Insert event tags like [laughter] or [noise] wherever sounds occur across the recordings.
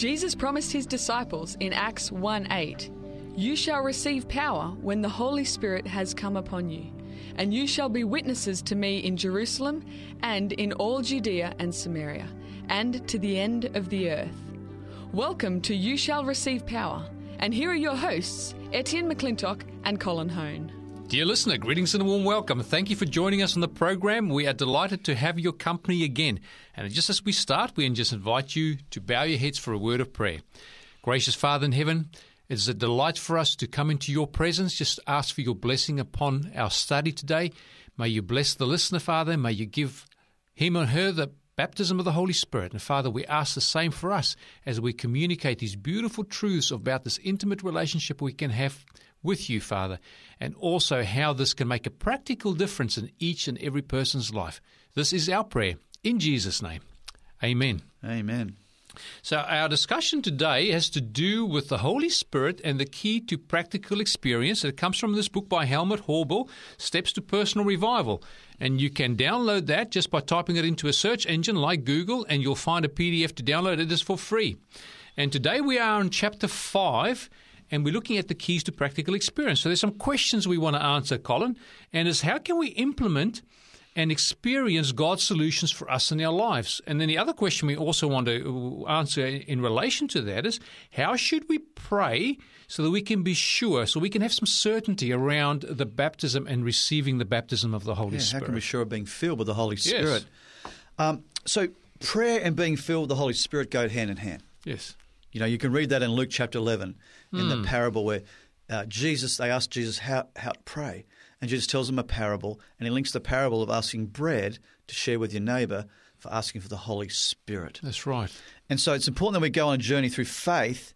Jesus promised his disciples in Acts 1 8, You shall receive power when the Holy Spirit has come upon you, and you shall be witnesses to me in Jerusalem and in all Judea and Samaria, and to the end of the earth. Welcome to You Shall Receive Power, and here are your hosts, Etienne McClintock and Colin Hone. Dear listener, greetings and a warm welcome. Thank you for joining us on the program. We are delighted to have your company again. And just as we start, we just invite you to bow your heads for a word of prayer. Gracious Father in heaven, it is a delight for us to come into your presence. Just ask for your blessing upon our study today. May you bless the listener, Father. May you give him or her the baptism of the Holy Spirit. And Father, we ask the same for us as we communicate these beautiful truths about this intimate relationship we can have with you, Father, and also how this can make a practical difference in each and every person's life. This is our prayer in Jesus' name. Amen. Amen. So, our discussion today has to do with the Holy Spirit and the key to practical experience. It comes from this book by Helmut Haubeil, Steps to Personal Revival. And you can download that just by typing it into a search engine like Google, and you'll find a PDF to download. It is for free. And today we are in chapter 5 and we're looking at the keys to practical experience. So there's some questions we want to answer, Colin, and is how can we implement and experience God's solutions for us in our lives? And then the other question we also want to answer in relation to that is how should we pray so that we can be sure, so we can have some certainty around the baptism and receiving the baptism of the Holy yeah, Spirit? How can we be sure of being filled with the Holy Spirit? Yes. Um, so prayer and being filled with the Holy Spirit go hand in hand. Yes. You know, you can read that in Luke chapter 11 in mm. the hmm. parable where uh, Jesus, they ask Jesus how, how to pray. And Jesus tells them a parable, and he links the parable of asking bread to share with your neighbour for asking for the Holy Spirit. That's right. And so it's important that we go on a journey through faith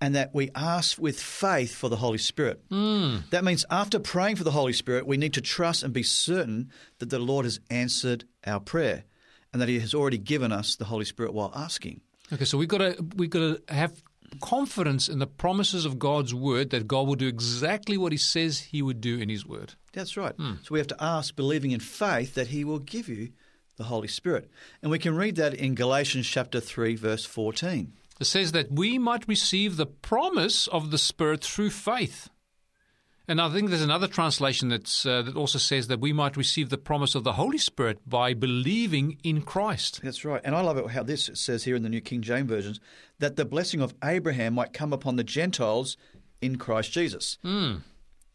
and that we ask with faith for the Holy Spirit. Mm. That means after praying for the Holy Spirit, we need to trust and be certain that the Lord has answered our prayer and that He has already given us the Holy Spirit while asking. Okay, so we've got to we've got to have confidence in the promises of God's word that God will do exactly what He says He would do in His word. That's right. Mm. So we have to ask, believing in faith, that He will give you the Holy Spirit, and we can read that in Galatians chapter three, verse fourteen. It says that we might receive the promise of the Spirit through faith. And I think there's another translation that's, uh, that also says that we might receive the promise of the Holy Spirit by believing in Christ. That's right. And I love it how this says here in the New King James versions that the blessing of Abraham might come upon the Gentiles in Christ Jesus. Mm.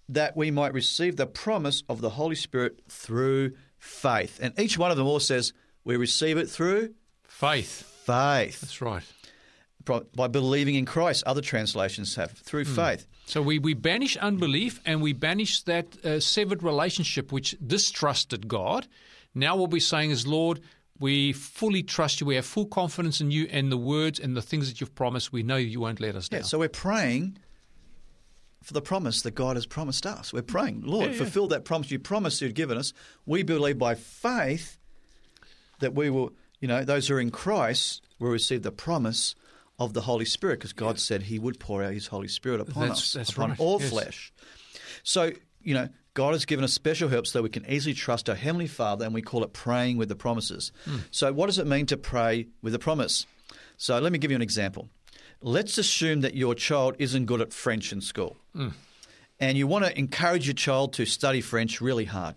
That we might receive the promise of the Holy Spirit through faith. And each one of them all says we receive it through faith. Faith. That's right. By believing in Christ, other translations have through mm. faith. So we, we banish unbelief and we banish that uh, severed relationship which distrusted God. Now what we're saying is, Lord, we fully trust you. We have full confidence in you and the words and the things that you've promised. We know you won't let us down. Yeah, so we're praying for the promise that God has promised us. We're praying, Lord, yeah, yeah. fulfill that promise you promised you'd given us. We believe by faith that we will, you know, those who are in Christ will receive the promise of the Holy Spirit because God said He would pour out His Holy Spirit upon that's, us, that's upon right. all yes. flesh. So, you know, God has given us special help so we can easily trust our Heavenly Father, and we call it praying with the promises. Mm. So, what does it mean to pray with a promise? So, let me give you an example. Let's assume that your child isn't good at French in school, mm. and you want to encourage your child to study French really hard.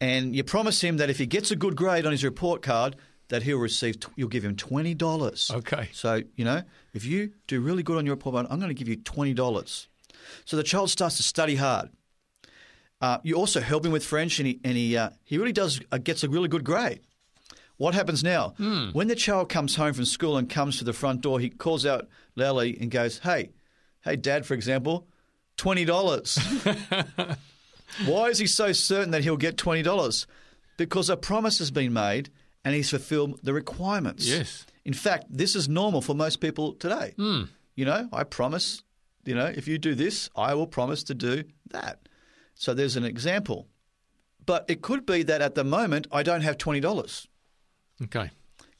And you promise him that if he gets a good grade on his report card, that he'll receive, you'll give him $20. Okay. So, you know, if you do really good on your report, I'm going to give you $20. So the child starts to study hard. Uh, you also help him with French, and he, and he, uh, he really does uh, gets a really good grade. What happens now? Mm. When the child comes home from school and comes to the front door, he calls out loudly and goes, "Hey, hey, Dad, for example, twenty dollars." [laughs] Why is he so certain that he'll get twenty dollars? Because a promise has been made, and he's fulfilled the requirements. Yes. In fact, this is normal for most people today. Mm. You know, I promise, you know, if you do this, I will promise to do that. So there's an example. But it could be that at the moment I don't have $20. Okay.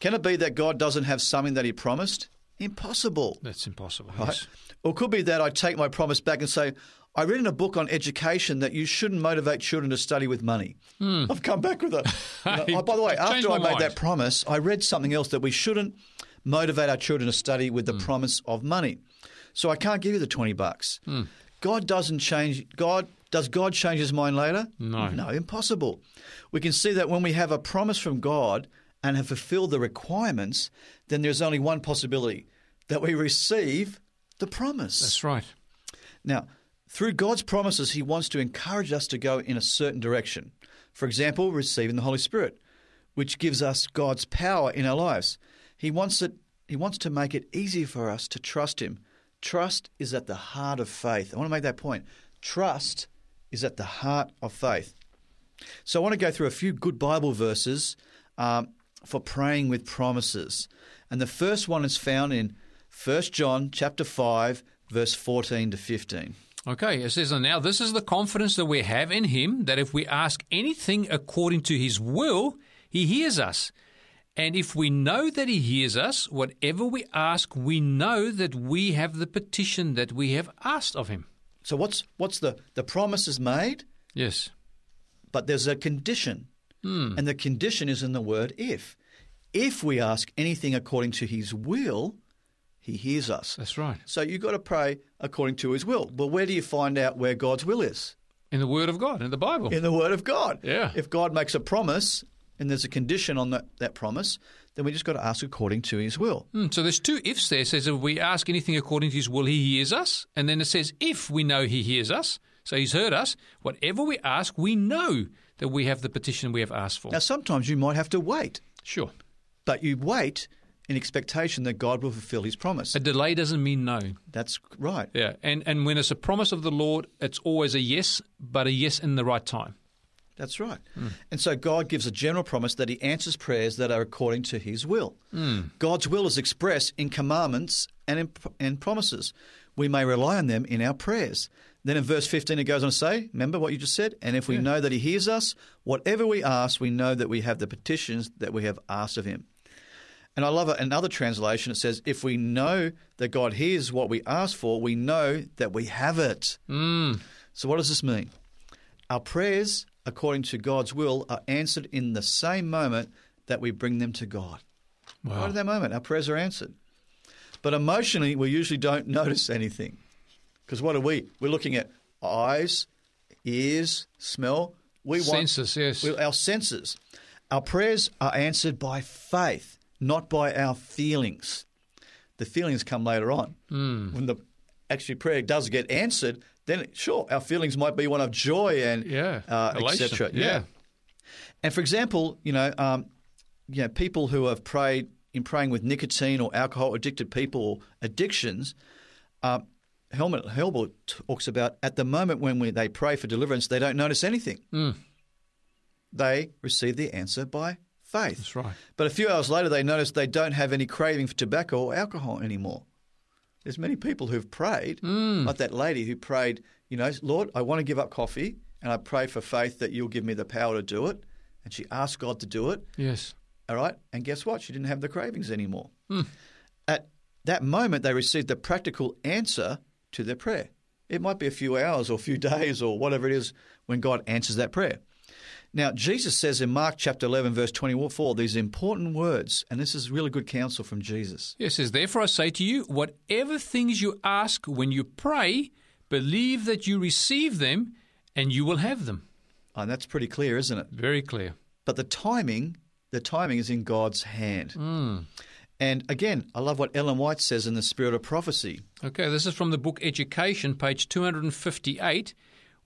Can it be that God doesn't have something that he promised? Impossible. That's impossible. Right? Yes. Or it could be that I take my promise back and say, I read in a book on education that you shouldn't motivate children to study with money. Mm. I've come back with it. [laughs] You know, oh, by the way, after I made mind. that promise, I read something else that we shouldn't motivate our children to study with the Hmm. promise of money. So I can't give you the 20 bucks. Hmm. God doesn't change. God does God change his mind later? No. No, impossible. We can see that when we have a promise from God and have fulfilled the requirements, then there's only one possibility that we receive the promise. That's right. Now, through God's promises, He wants to encourage us to go in a certain direction. For example, receiving the Holy Spirit, which gives us God's power in our lives. He wants it. He wants to make it easy for us to trust Him. Trust is at the heart of faith. I want to make that point. Trust is at the heart of faith. So I want to go through a few good Bible verses um, for praying with promises, and the first one is found in 1 John chapter five, verse fourteen to fifteen. Okay, it says, and now this is the confidence that we have in him that if we ask anything according to his will, he hears us. And if we know that he hears us, whatever we ask, we know that we have the petition that we have asked of him. So what's what's the the promise is made, Yes. but there's a condition, hmm. and the condition is in the word if. If we ask anything according to His will, He hears us. That's right. So you've got to pray according to His will. Well, where do you find out where God's will is? In the Word of God, in the Bible. In the Word of God. Yeah. If God makes a promise and there's a condition on that, that promise, then we just got to ask according to His will. Hmm, so there's two ifs there. It says if we ask anything according to his will, he hears us. And then it says if we know he hears us, so he's heard us, whatever we ask, we know that we have the petition we have asked for. Now, sometimes you might have to wait, Sure. but you wait in expectation that God will fulfill His promise. A delay doesn't mean no. That's right. Yeah. And, and when it's a promise of the Lord, it's always a yes, but a yes in the right time. That's right. Hmm. And so God gives a general promise that He answers prayers that are according to His will. Hmm. God's will is expressed in commandments and in, in promises. We may rely on them in our prayers. Then in verse 15, it goes on to say, remember what you just said? And if we know that He hears us, whatever we ask, we know that we have the petitions that we have asked of Him. And I love it. Another translation, it says, if we know that God hears what we ask for, we know that we have it. Mm. So, what does this mean? Our prayers, according to God's will, are answered in the same moment that we bring them to God. Wow. Right at that moment, our prayers are answered. But emotionally, we usually don't [laughs] notice anything. Because what are we? We're looking at eyes, ears, smell. We want Senses, yes. we- our senses. Our prayers are answered by faith, not by our feelings. The feelings come later on. Hmm. When the actually prayer does get answered, then sure, our feelings might be one of joy and Yeah. uh, etc. Yeah. And for example, you know, um, you know, people who have prayed in praying with nicotine or alcohol addicted people or addictions, uh, Helmut Haubeil talks about at the moment when we, they pray for deliverance, they don't notice anything. Hmm. They receive the answer by faith. That's right. But a few hours later, they notice they don't have any craving for tobacco or alcohol anymore. There's many people who've prayed, Hmm. like that lady who prayed, you know, Lord, I want to give up coffee, and I pray for faith that you'll give me the power to do it. And she asked God to do it. Yes. All right. And guess what? She didn't have the cravings anymore. Hmm. At that moment, they received the practical answer to their prayer. It might be a few hours or a few [laughs] days or whatever it is when God answers that prayer. Now, Jesus says in Mark chapter 11, verse 24, these important words, and this is really good counsel from Jesus. It says, Therefore I say to you, whatever things you ask when you pray, believe that you receive them and you will have them. And that's pretty clear, isn't it? Very clear. But the timing, the timing is in God's hand. Hmm. And again, I love what Ellen White says in The Spirit of Prophecy. Okay, this is from the book Education, page 258.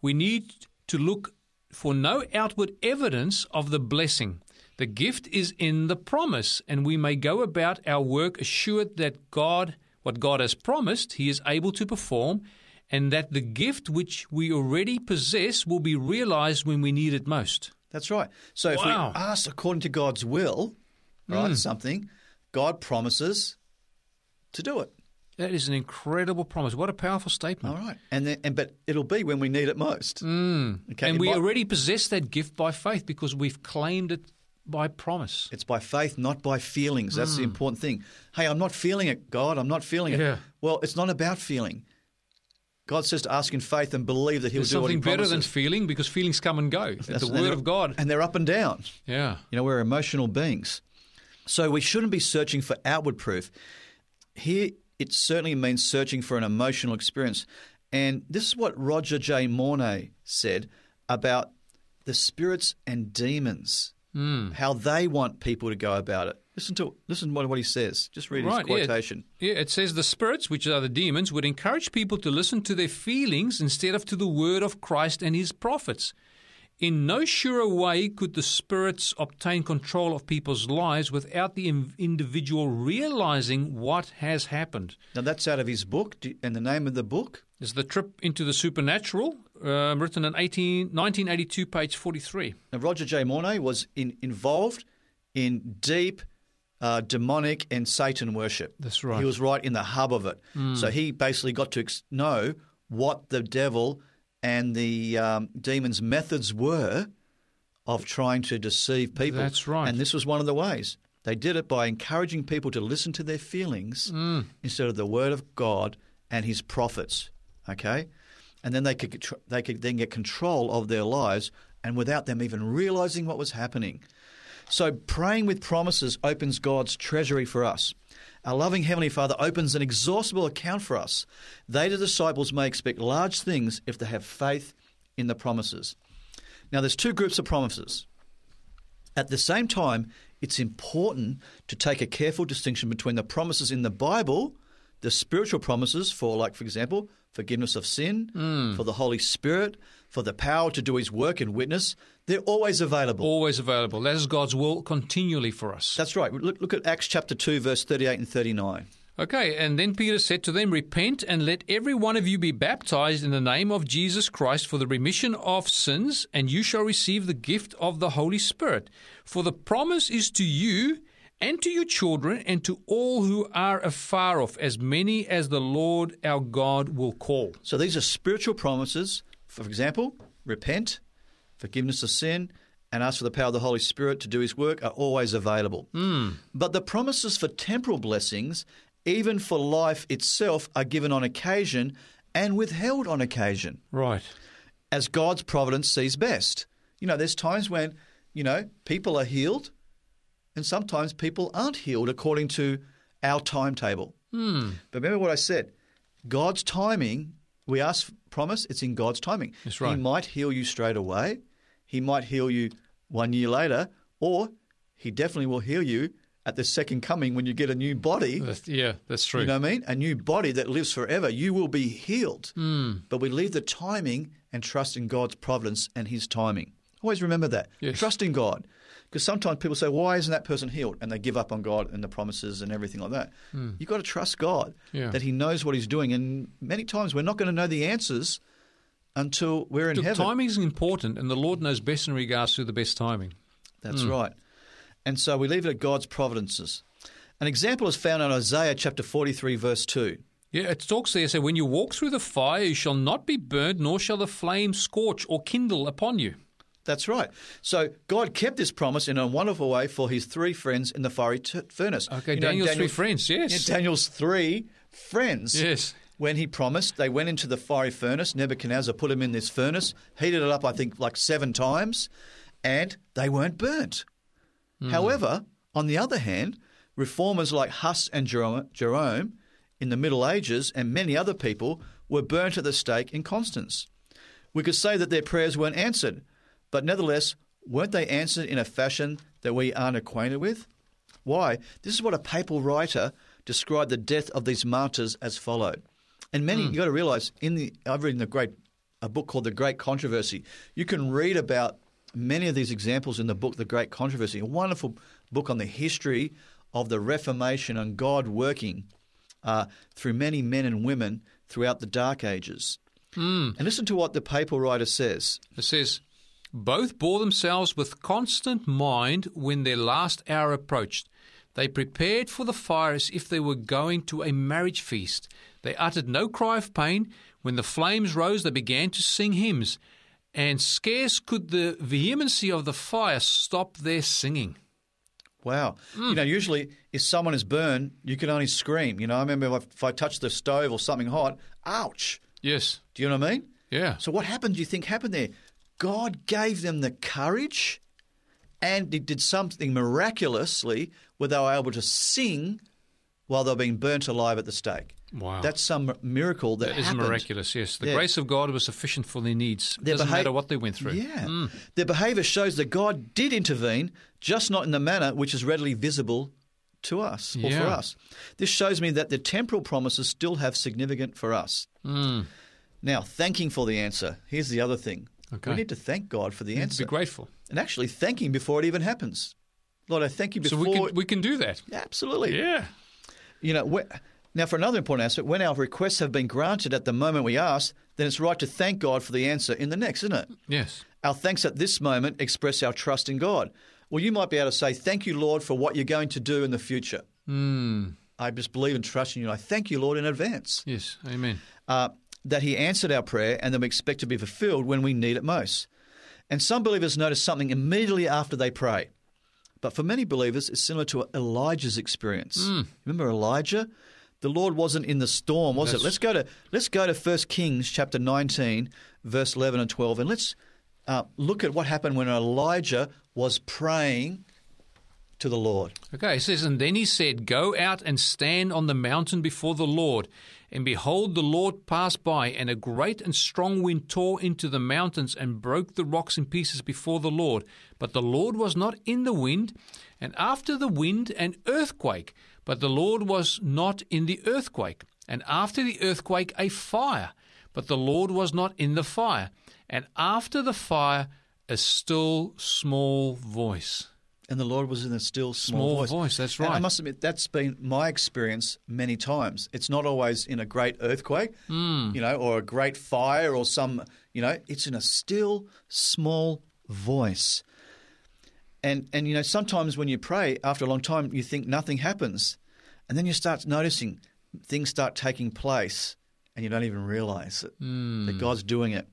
We need to look for no outward evidence of the blessing. The gift is in the promise, and we may go about our work assured that God, what God has promised, He is able to perform, and that the gift which we already possess will be realized when we need it most. That's right. So if Wow. we ask according to God's will, right, hmm. something, God promises to do it. That is an incredible promise. What a powerful statement. All right. And then, and but it'll be when we need it most. Mm. Okay. and it we might- already possess that gift by faith because we've claimed it by promise. It's by faith, not by feelings. That's the mm. important thing. Hey, I'm not feeling it, God. I'm not feeling it. Yeah. Well, it's not about feeling. God says to ask in faith and believe that He'll There's do what He something better than feeling because feelings come and go. It's That's- the Word of God. and they're up and down. Yeah. You know, we're emotional beings. So we shouldn't be searching for outward proof. Here, it certainly means searching for an emotional experience. And this is what Roger J. Morneau said about the spirits and demons, Hmm. how they want people to go about it. Listen to listen to what he says. Just read Right, his yeah. quotation. Yeah, it says the spirits, which are the demons, would encourage people to listen to their feelings instead of to the word of Christ and his prophets. In no surer way could the spirits obtain control of people's lives without the individual realizing what has happened. Now that's out of his book. And the name of the book? is the trip into the supernatural, um, written in 18, 1982, page 43. Now, Roger J. Morneau was in, involved in deep uh, demonic and Satan worship. That's right. He was right in the hub of it. So he basically got to ex- know what the devil and the um, demons' methods were of trying to deceive people. That's right. And this was one of the ways. They did it by encouraging people to listen to their feelings instead of the word of God and his prophets. Okay? And then they could they could then get control of their lives and without them even realizing what was happening. So praying with promises opens God's treasury for us. Our loving Heavenly Father opens an exhaustible account for us. They, the disciples, may expect large things if they have faith in the promises. Now, there's two groups of promises. At the same time, it's important to take a careful distinction between the promises in the Bible, the spiritual promises for, like, for example, forgiveness of sin, hmm. for the Holy Spirit, for the power to do His work and witness. They're always available. Always available. That is God's will continually for us. That's right. Look, look at Acts chapter 2, verse 38 and 39. Okay, and then Peter said to them, Repent and let every one of you be baptized in the name of Jesus Christ for the remission of sins, and you shall receive the gift of the Holy Spirit. For the promise is to you and to your children and to all who are afar off, as many as the Lord our God will call. So these are spiritual promises. For example, repent, forgiveness of sin, and ask for the power of the Holy Spirit to do His work are always available. Hmm. But the promises for temporal blessings, even for life itself, are given on occasion and withheld on occasion Right. as God's providence sees best. You know, there's times when, you know, people are healed and sometimes people aren't healed according to our timetable. Hmm. But remember what I said God's timing, we ask promise, it's in God's timing. That's right. He might heal you straight away, He might heal you one year later, or He definitely will heal you at the second coming when you get a new body. That's, yeah, that's true. You know what I mean? A new body that lives forever. You will be healed. Hmm. But we leave the timing and trust in God's providence and His timing. Always remember that. Yes. Trust in God. Because sometimes people say, why isn't that person healed? And they give up on God and the promises and everything like that. Hmm. You've got to trust God Yeah. that He knows what He's doing. And many times we're not going to know the answers until we're in the heaven. timing is important, and the Lord knows best in regards to the best timing. That's hmm. right. And so we leave it at God's providences. An example is found in Isaiah chapter 43, verse 2. Yeah, it talks there. So when you walk through the fire, you shall not be burned, nor shall the flame scorch or kindle upon you. That's right. So God kept this promise in a wonderful way for his three friends in the fiery t- furnace. Okay, You know, Daniel's Daniel- three friends. Yes. Yeah, Daniel's three friends. Yes. When he promised, they went into the fiery furnace. Nebuchadnezzar put them in this furnace, heated it up, I think, like seven times, and they weren't burnt. Hmm. However, on the other hand, reformers like Huss and Jerome, Jerome in the Middle Ages and many other people were burnt at the stake in Constance. We could say that their prayers weren't answered, but nevertheless, weren't they answered in a fashion that we aren't acquainted with? Why? This is what a papal writer described the death of these martyrs as followed. And many, you got to realize, in the I've read in the great a book called The Great Controversy. You can read about many of these examples in the book The Great Controversy, a wonderful book on the history of the Reformation and God working uh, through many men and women throughout the Dark Ages. And listen to what the papal writer says. It says, Both bore themselves with constant mind when their last hour approached. They prepared for the fire as if they were going to a marriage feast. They uttered no cry of pain. When the flames rose, they began to sing hymns, and scarce could the vehemency of the fire stop their singing. Wow. You hmm. know, usually if someone is burned, you can only scream. You know, I remember if, if I touch the stove or something hot, ouch. Yes. Do you know what I mean? Yeah. So what happened, do you think happened there? God gave them the courage and it did something miraculously where they were able to sing while they were being burnt alive at the stake. Wow. That's some miracle that, That is happened. miraculous, yes. The Yeah. grace of God was sufficient for their needs. It Their doesn't behav- matter what they went through. Yeah. Mm. Their behaviour shows that God did intervene, just not in the manner which is readily visible to us or for us. This shows me that the temporal promises still have significance for us. Mm. Now, thanking for the answer. Here's the other thing. Okay. We need to thank God for the answer. Be grateful. and actually thanking before it even happens. Lord, I thank you So before. we can, we can do that. Absolutely. Yeah. You know, now for another important aspect, when our requests have been granted at the moment we ask, then it's right to thank God for the answer in the next, isn't it? Yes. Our thanks at this moment express our trust in God. Well, you might be able to say, Thank you, Lord, for what you're going to do in the future. I just believe and trust in you. And I thank you, Lord, in advance Yes. Amen. uh, that He answered our prayer and that we expect to be fulfilled when we need it most. And some believers notice something immediately after they pray. But for many believers, it's similar to Elijah's experience. Remember Elijah? The Lord wasn't in the storm, was That's- it? Let's go to let's go to 1 Kings chapter 19, verse 11 and 12, and let's uh, look at what happened when Elijah was praying to the Lord. Okay, it says, And then he said, Go out and stand on the mountain before the Lord. And behold, the Lord passed by, and a great and strong wind tore into the mountains and broke the rocks in pieces before the Lord. But the Lord was not in the wind, and after the wind, an earthquake. But the Lord was not in the earthquake. And after the earthquake, a fire. But the Lord was not in the fire. And after the fire, a still small voice. And the Lord was in a still small, Small voice, that's And I must admit, that's been my experience many times. It's not always in a great earthquake, Hmm. you know, or a great fire or some, you know, it's in a still small voice. And and you know, sometimes when you pray, after a long time, you think nothing happens, and then you start noticing things start taking place, and you don't even realize it, Hmm. that God's doing it.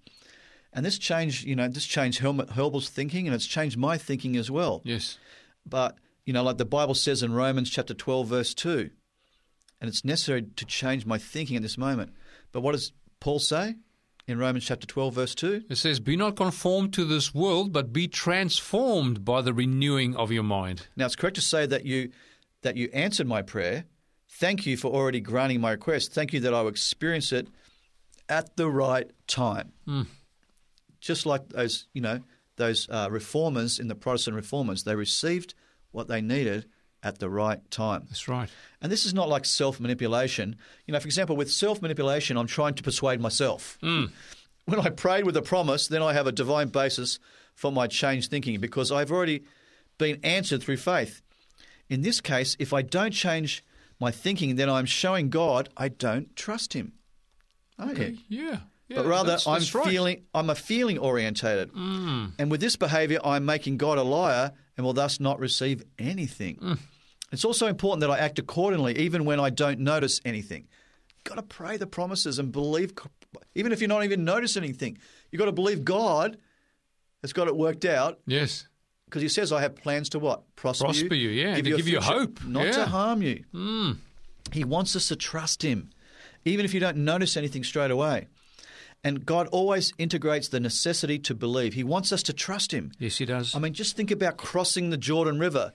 And this changed, you know, this changed Helmut Haubeil's thinking, and it's changed my thinking as well. Yes. But, you know, like the Bible says in Romans chapter 12, verse 2, and it's necessary to change my thinking at this moment. But what does Paul say in Romans chapter 12, verse 2? It says, Be not conformed to this world, but be transformed by the renewing of your mind. Now, it's correct to say that you, that you answered my prayer. Thank you for already granting my request. Thank you that I will experience it at the right time. Just like those, you know, those uh, reformers in the Protestant reformers, they received what they needed at the right time. That's right. And this is not like self manipulation. You know, for example, with self manipulation, I'm trying to persuade myself. Hmm. [laughs] When I prayed with a promise, then I have a divine basis for my changed thinking because I've already been answered through faith. In this case, if I don't change my thinking, then I'm showing God I don't trust Him. You? Yeah. yeah but rather that's, I'm right. feeling I'm a feeling orientated. Hmm. And with this behavior I'm making God a liar and will thus not receive anything. Mm. It's also important that I act accordingly even when I don't notice anything. You've got to pray the promises and believe even if you're not even noticing anything. You've got to believe God has got it worked out Yes. because he says I have plans to what? Prosper, Prosper you, yeah, and to a give you hope. Not Yeah. to harm you. Mm. He wants us to trust him, even if you don't notice anything straight away. And God always integrates the necessity to believe. He wants us to trust him. Yes, he does. I mean, just think about crossing the Jordan River.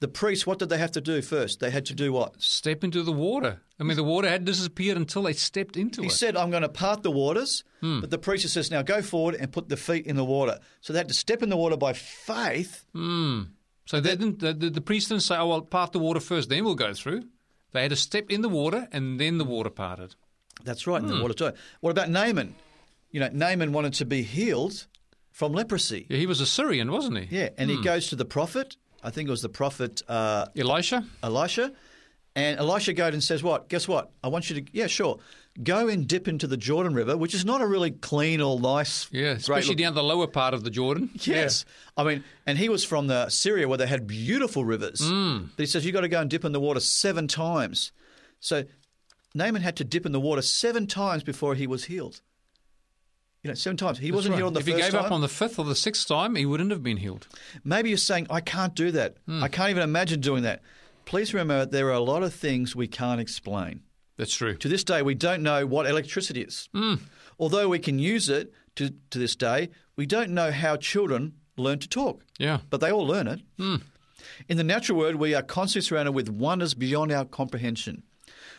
The priests, what did they have to do first? They had to do what? Step into the water. I mean, the water had disappeared until they stepped into He it. He said, I'm going to part the waters. Hmm. But the priest says, now go forward and put the feet in the water. So they had to step in the water by faith. Hmm. so they didn't, the, the, the priest didn't say, oh, well, part the water first, then we'll go through. They had to step in the water, and then the water parted. That's right, Hmm. the water too. What about Naaman? You know, Naaman wanted to be healed from leprosy. Yeah, he was a Syrian, wasn't he? Yeah, and Hmm. he goes to the prophet. I think it was the prophet uh, Elisha? Elisha. And Elisha goes and says, What? Guess what? I want you to, yeah, sure. Go and dip into the Jordan River, which is not a really clean or nice. Yeah, especially down the lower part of the Jordan. [laughs] Yes. I mean, and he was from the Syria where they had beautiful rivers. Mm. But he says, You've got to go and dip in the water seven times. So Naaman had to dip in the water seven times before he was healed. You know, seven times. He That's wasn't right. healed the if first he gave time. up on the fifth or the sixth time, he wouldn't have been healed. Maybe you're saying, I can't do that. Hmm. I can't even imagine doing that. Please remember, there are a lot of things we can't explain. That's true. To this day, we don't know what electricity is. Hmm. Although we can use it to, to this day, we don't know how children learn to talk. Yeah. But they all learn it. In the natural world, we are constantly surrounded with wonders beyond our comprehension.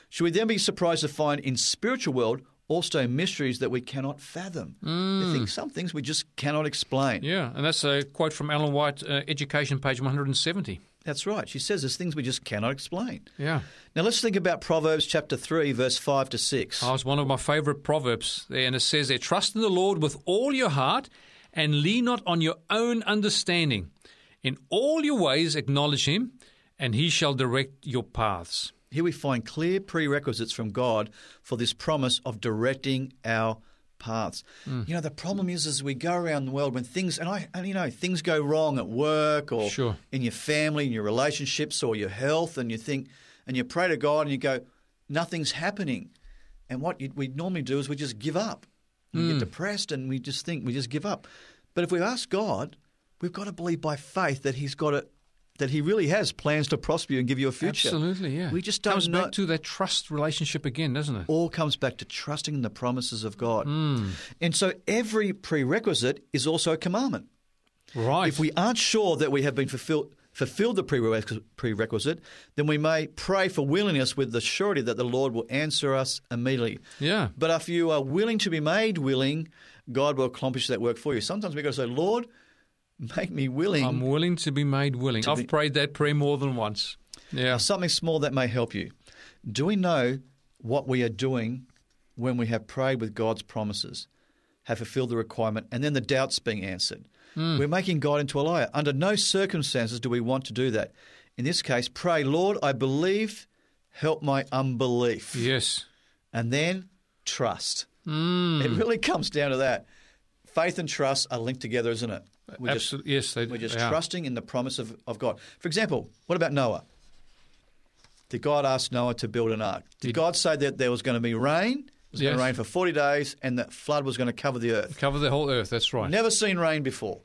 Should we then be surprised to find in spiritual world also mysteries that we cannot fathom? I think some things we just cannot explain. Yeah, and that's a quote from Ellen White, uh, Education, page 170. That's right. She says there's things we just cannot explain. Yeah. Now let's think about Proverbs chapter 3, verse 5 to 6. Oh, it's one of my favorite proverbs there, and it says there, Trust in the Lord with all your heart and lean not on your own understanding. In all your ways acknowledge him, and he shall direct your paths. Here we find clear prerequisites from God for this promise of directing our paths. Hmm. You know, the problem is as we go around the world when things and I and you know, things go wrong at work or Sure. in your family, in your relationships or your health and you think and you pray to God and you go nothing's happening. And what we normally do is we just give up. We get hmm. depressed and we just think we just give up. But if we ask God, we've got to believe by faith that he's got it that he really has plans to prosper you and give you a future. Absolutely, yeah. We just don't Comes know back to that trust relationship again, doesn't it? all comes back to trusting in the promises of God. Hmm. And so every prerequisite is also a commandment. Right. If we aren't sure that we have been fulfilled, fulfilled the prerequisite, then we may pray for willingness with the surety that the Lord will answer us immediately. Yeah. But if you are willing to be made willing, God will accomplish that work for you. Sometimes we've got to say, Lord, make me willing. I'm willing to be made willing. I've be- prayed that prayer more than once. Yeah. Something small that may help you. Do we know what we are doing when we have prayed with God's promises, have fulfilled the requirement, and then the doubts being answered? Hmm. We're making God into a liar. Under no circumstances do we want to do that. In this case, pray, Lord, I believe, help my unbelief. Yes. And then trust. Hmm. It really comes down to that. Faith and trust are linked together, isn't it? We're just, Yes. They, we're just they are. trusting in the promise of, of God. For example, what about Noah? Did God ask Noah to build an ark? Did God say that there was going to be rain? It was going to rain for 40 days and that flood was going to cover the earth. Cover the whole earth. That's right. Never seen rain before.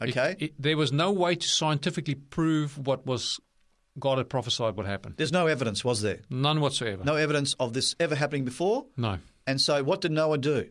It- Okay? it- there was no way to scientifically prove what was God had prophesied would happen. There's no evidence, was there? None whatsoever. No evidence of this ever happening before. No. And so what did Noah do?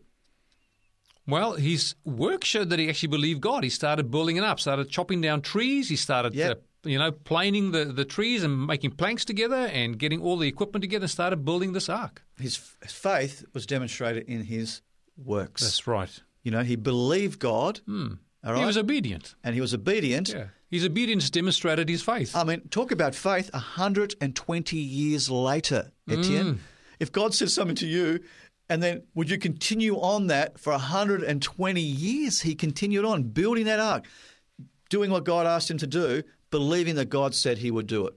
Well, his work showed that he actually believed God. He started building it up, started chopping down trees. He started, Yep. uh, you know, planing the, the trees and making planks together and getting all the equipment together and started building this ark. His f- faith was demonstrated in his works. That's right. You know, he believed God. All right? He was obedient. and he was obedient. Yeah. His obedience demonstrated his faith. I mean, talk about faith 120 years later, Etienne. If God says something to you, and then would you continue on that for 120 years? He continued on building that ark, doing what God asked him to do, believing that God said he would do it.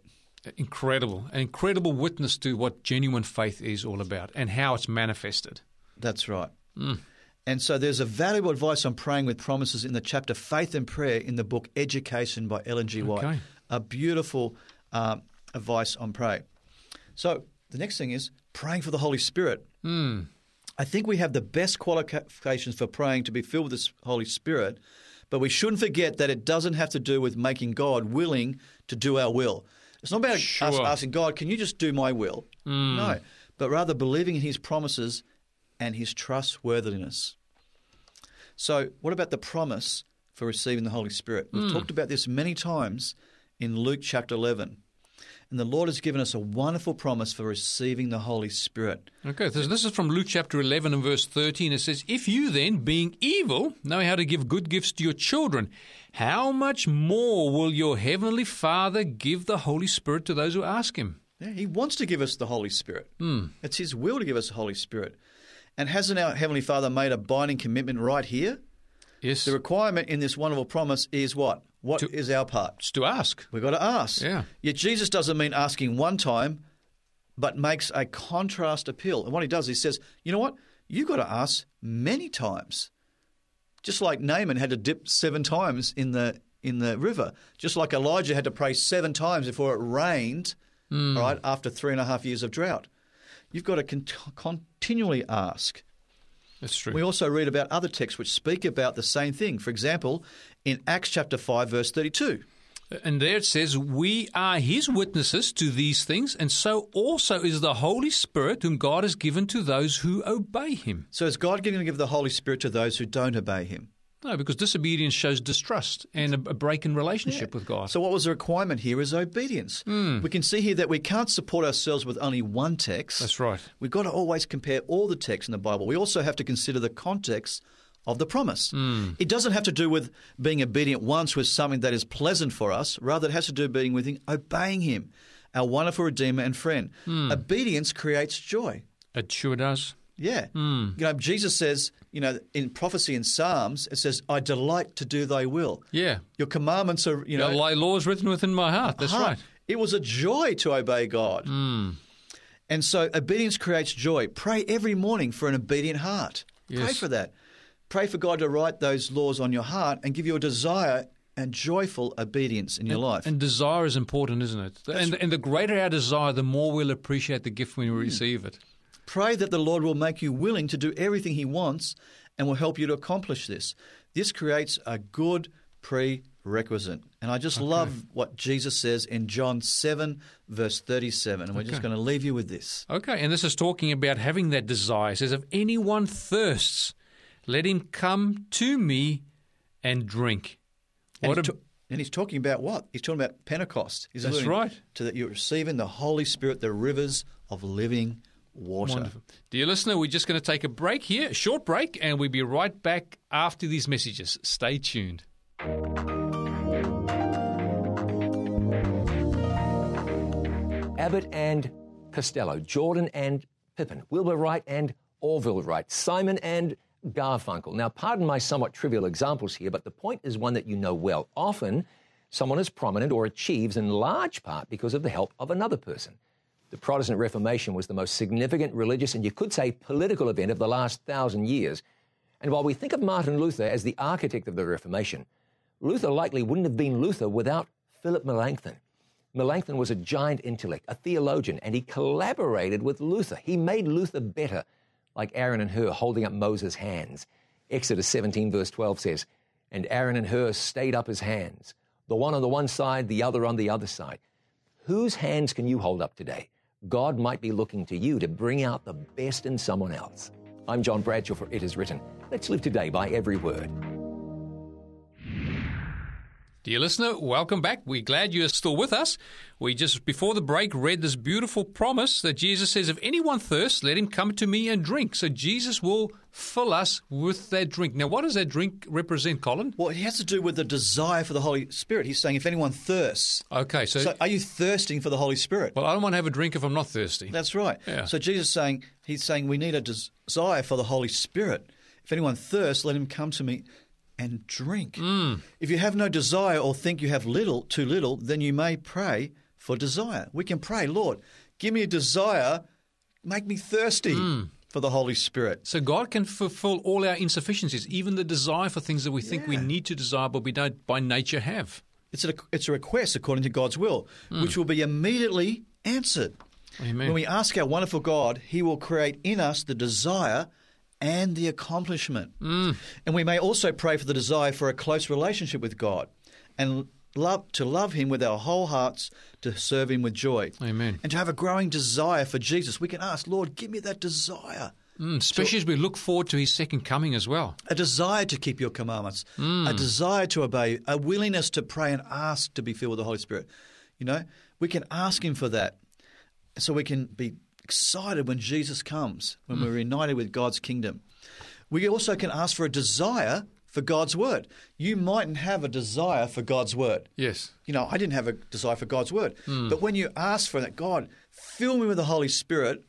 Incredible. An incredible witness to what genuine faith is all about and how it's manifested. That's right. And so there's a valuable advice on praying with promises in the chapter Faith and Prayer in the book Education by Ellen G. White. Okay. A beautiful um, advice on prayer. So the next thing is praying for the Holy Spirit. I think we have the best qualifications for praying to be filled with the Holy Spirit, but we shouldn't forget that it doesn't have to do with making God willing to do our will. It's not about us asking God, can you just do my will? Hmm. No, but rather believing in his promises and his trustworthiness. So, what about the promise for receiving the Holy Spirit? We've hmm. talked about this many times in Luke chapter 11. And the Lord has given us a wonderful promise for receiving the Holy Spirit. Okay, so this is from Luke chapter 11 and verse 13. It says, If you then, being evil, know how to give good gifts to your children, how much more will your heavenly Father give the Holy Spirit to those who ask him? Yeah, he wants to give us the Holy Spirit. Hmm. It's his will to give us the Holy Spirit. And hasn't our Heavenly Father made a binding commitment right here? Yes, The requirement in this wonderful promise is what? What is our part? it's to ask. We've got to ask. Yeah. Yet Jesus doesn't mean asking one time, but makes a contrast appeal. And what he does, he says, you know what? You've got to ask many times. Just like Naaman had to dip seven times in the in the river. Just like Elijah had to pray seven times before it rained, hmm. right after three and a half years of drought. You've got to con- continually ask. That's true. We also read about other texts which speak about the same thing. For example, in Acts chapter 5, verse 32. And there it says, We are his witnesses to these things, and so also is the Holy Spirit, whom God has given to those who obey him. So is God going to give the Holy Spirit to those who don't obey him? No, because disobedience shows distrust and a, break in relationship with God. So, what was the requirement here is obedience. Hmm. We can see here that we can't support ourselves with only one text. That's right. We've got to always compare all the texts in the Bible. We also have to consider the context of the promise. Hmm. It doesn't have to do with being obedient once with something that is pleasant for us. Rather, it has to do being with him, obeying Him, our wonderful Redeemer and friend. Hmm. Obedience creates joy. It sure does. Yeah. Hmm. You know, Jesus says, you know, in prophecy in Psalms, it says, I delight to do thy will. Yeah. Your commandments are, you know, Your laws written within my heart. That's heart. right. It was a joy to obey God. And so obedience creates joy. Pray every morning for an obedient heart. Pray for that. Pray for God to write those laws on your heart and give you a desire and joyful obedience in your life. And desire is important, isn't it? And, and the greater our desire, the more we'll appreciate the gift when we hmm. receive it. Pray that the Lord will make you willing to do everything He wants and will help you to accomplish this. This creates a good prerequisite. And I just love what Jesus says in John 7, verse 37. And we're just going to leave you with this. Okay, and this is talking about having that desire. It says, If anyone thirsts, let him come to me and drink. And, What he's, a, ta- and he's talking about what? He's talking about Pentecost. He's That's alluding right. To that you're receiving the Holy Spirit, the rivers of living water. wonderful. Dear listener, we're just going to take a break here, a short break, and we'll be right back after these messages. Stay tuned. Abbott and Costello, Jordan and Pippin, Wilbur Wright and Orville Wright, Simon and Garfunkel. Now, pardon my somewhat trivial examples here, but the point is one that you know well. Often, someone is prominent or achieves in large part because of the help of another person. The Protestant Reformation was the most significant religious and you could say political event of the last thousand years. And while we think of Martin Luther as the architect of the Reformation, Luther likely wouldn't have been Luther without Philip Melanchthon. Melanchthon was a giant intellect, a theologian, and he collaborated with Luther. He made Luther better, like Aaron and Hur holding up Moses' hands. Exodus 17, verse 12 says, And Aaron and Hur stayed up his hands, the one on the one side, the other on the other side. Whose hands can you hold up today? God might be looking to you to bring out the best in someone else. I'm John Bradshaw for It Is Written. Let's live today by every word. Dear listener, welcome back. We're glad you're still with us. We just, before the break, read this beautiful promise that Jesus says, If anyone thirsts, let him come to me and drink. So Jesus will fill us with that drink. Now, what does that drink represent, Colin? Well, it has to do with the desire for the Holy Spirit. He's saying if anyone thirsts. Okay, so, So are you thirsting for the Holy Spirit? well, I don't want to have a drink if I'm not thirsty. That's right. Yeah. So Jesus is saying he's saying we need a desire for the Holy Spirit. If anyone thirsts, let him come to me and drink. Hmm. If you have no desire or think you have little, too little, then you may pray for desire. We can pray, Lord, give me a desire, make me thirsty Hmm. for the Holy Spirit. So God can fulfill all our insufficiencies, even the desire for things that we think we need to desire, but we don't by nature have. It's a, it's a request according to God's will, which will be immediately answered. Amen. When we ask our wonderful God, He will create in us the desire and the accomplishment. Mm. And we may also pray for the desire for a close relationship with God and love to love Him with our whole hearts, to serve Him with joy. Amen. And to have a growing desire for Jesus. We can ask, Lord, give me that desire. Mm, especially as we look forward to his second coming as well. A desire to keep your commandments, a Mm. desire to obey, a willingness to pray and ask to be filled with the Holy Spirit. You know, we can ask Him for that so we can be excited when Jesus comes, when we're united with God's kingdom. We also can ask for a desire for God's word. You mightn't have a desire for God's word. Yes. You know, I didn't have a desire for God's word. Hmm. But when you ask for that, God, fill me with the Holy Spirit,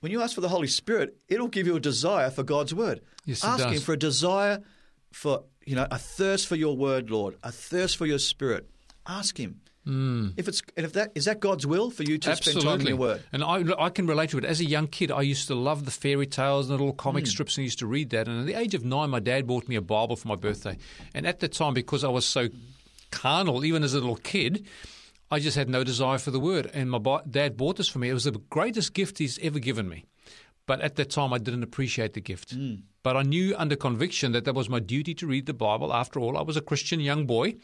when you ask for the Holy Spirit, it'll give you a desire for God's word. Yes, it ask does. for a desire for, you know, a thirst for your word, Lord, a thirst for your spirit. Ask Him. Hmm. If it's and if that is that God's will for you to spend time in your word. And I, I can relate to it. As a young kid, I used to love the fairy tales and the little comic hmm. strips and I used to read that. And at the age of nine, my dad bought me a Bible for my birthday. And at the time, because I was so carnal, even as a little kid, I just had no desire for the word. And my dad bought this for me. It was the greatest gift he's ever given me. But at that time, I didn't appreciate the gift. Mm. But I knew under conviction that that was my duty to read the Bible. After all, I was a Christian young boy.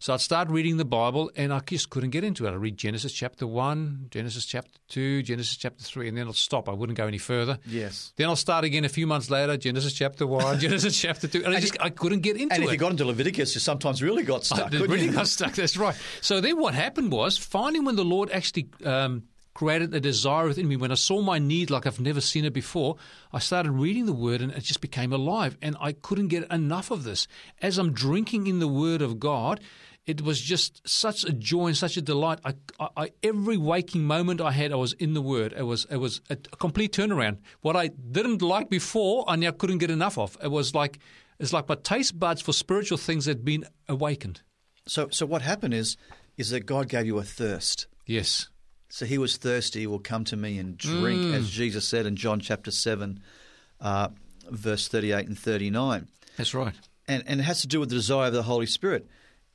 So I'd start reading the Bible and I just couldn't get into it. I'd read Genesis chapter 1, Genesis chapter 2, Genesis chapter 3, and then I'll stop. I wouldn't go any further. Yes. Then I'll start again a few months later, Genesis chapter 1, [laughs] Genesis chapter 2. And, I just I couldn't get into it. And it. if you got into Leviticus, you sometimes really got stuck. It couldn't really you? got stuck. That's right. So then what happened was finding when the Lord actually um, created a desire within me, when I saw my need like I've never seen it before, I started reading the Word and it just became alive. And I couldn't get enough of this. As I'm drinking in the Word of God, it was just such a joy and such a delight. I, I, I, every waking moment I had, I was in the Word. It was it was a, a complete turnaround. What I didn't like before, I now couldn't get enough of. It was like it's like my taste buds for spiritual things had been awakened. So, so what happened is, is that God gave you a thirst. Yes. So he was thirsty, he will come to me and drink, Mm. as Jesus said in John chapter 7, uh, verse 38 and 39. That's right. And, and it has to do with the desire of the Holy Spirit.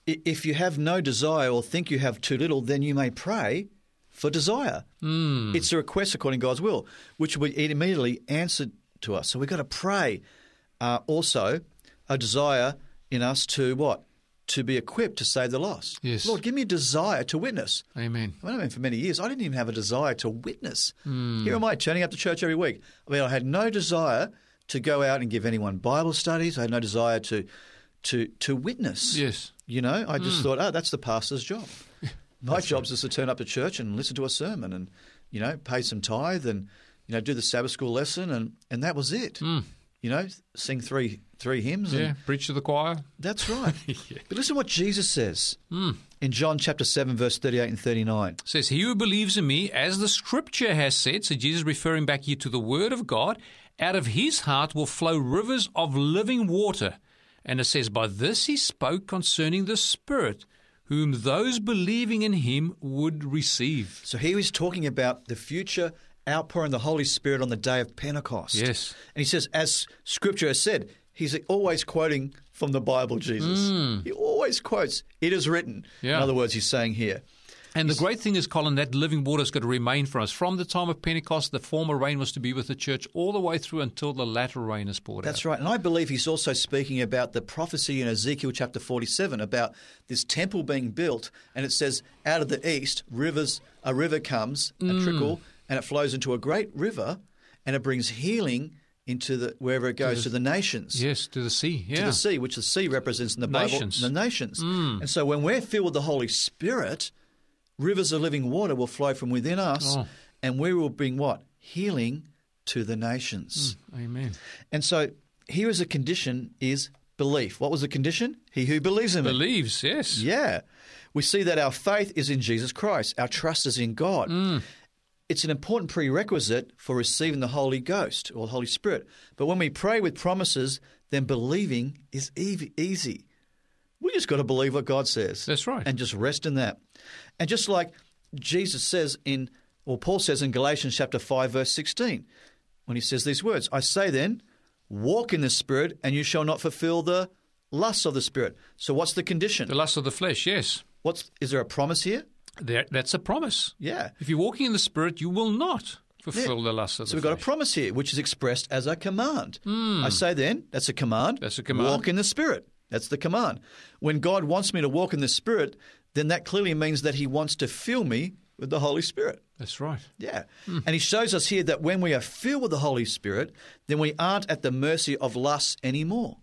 If you have no desire or think you have too little, then you may pray for desire. Mm. It's a request according to God's will, which will be immediately answered to us. So we've got to pray. Uh, also, a desire in us to what? To be equipped to save the lost. Yes. Lord, give me a desire to witness. Amen. I mean, for many years, I didn't even have a desire to witness. Hmm. Here am I turning up to church every week. I mean, I had no desire to go out and give anyone Bible studies. I had no desire to to to witness. Yes. You know, I just hmm. thought, oh, that's the pastor's job. [laughs] My job is to turn up to church and listen to a sermon and, you know, pay some tithe and, you know, do the Sabbath school lesson and, and that was it. Hmm. You know, sing three three hymns. Yeah. And Preach to the choir. that's [laughs] right. But listen what Jesus says hmm. in John chapter 7, verse 38 and 39. says, He who believes in me, as the scripture has said, so Jesus referring back here to the word of God, out of his heart will flow rivers of living water. And it says, By this he spoke concerning the Spirit, whom those believing in him would receive. So here he's talking about the future outpouring the Holy Spirit on the day of Pentecost. Yes. And he says, as Scripture has said, he's always quoting from the Bible, Jesus. He always quotes, it is written. Yeah. In other words, he's saying here. And the great thing is, Colin, that living water is going to remain for us. From the time of Pentecost, the former rain was to be with the church all the way through until the latter rain is poured That's out. That's right. And I believe he's also speaking about the prophecy in Ezekiel chapter 47 about this temple being built. And it says, out of the east, rivers, a river comes, a Mm. trickle, and it flows into a great river, and it brings healing into the wherever it goes to the, nations. Yes, to the sea. Yeah. to the sea, which the sea represents in the Bible the nations. And so when we're filled with the Holy Spirit, rivers of living water will flow from within us, Oh. and we will bring what? Healing to the nations. Amen. And so here is a condition is belief. What was the condition? He who believes in. Believes, yes. Yeah. We see that our faith is in Jesus Christ. Our trust is in God. Mm. It's an important prerequisite for receiving the Holy Ghost or the Holy Spirit. But when we pray with promises, then believing is easy. We just got to believe what God says. That's right. And just rest in that. And just like Jesus says in, or Paul says in Galatians chapter 5, verse 16, when he says these words I say then, walk in the Spirit, and you shall not fulfill the lusts of the Spirit. So what's the condition? The lust of the flesh, yes. What's is there a promise here? There, that's a promise. Yeah. If you're walking in the Spirit, you will not fulfill Yeah. the lust of So the we've got a promise here, which is expressed as a command. Hmm. I say then, that's a command. That's a command. Walk in the Spirit. That's the command. When God wants me to walk in the Spirit, then that clearly means that He wants to fill me with the Holy Spirit. That's right. Yeah. Hmm. And He shows us here that when we are filled with the Holy Spirit, then we aren't at the mercy of lust anymore.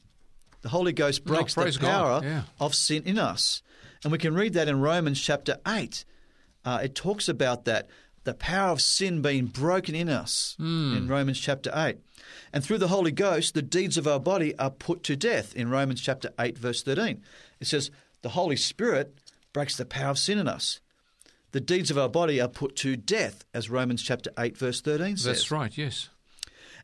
The Holy Ghost breaks the power Yeah. of sin in us. And we can read that in Romans chapter 8. Uh, it talks about that, the power of sin being broken in us in Romans chapter 8. And through the Holy Ghost, the deeds of our body are put to death in Romans chapter 8, verse 13. It says, The Holy Spirit breaks the power of sin in us. The deeds of our body are put to death, as Romans chapter 8, verse 13 says. That's right, yes.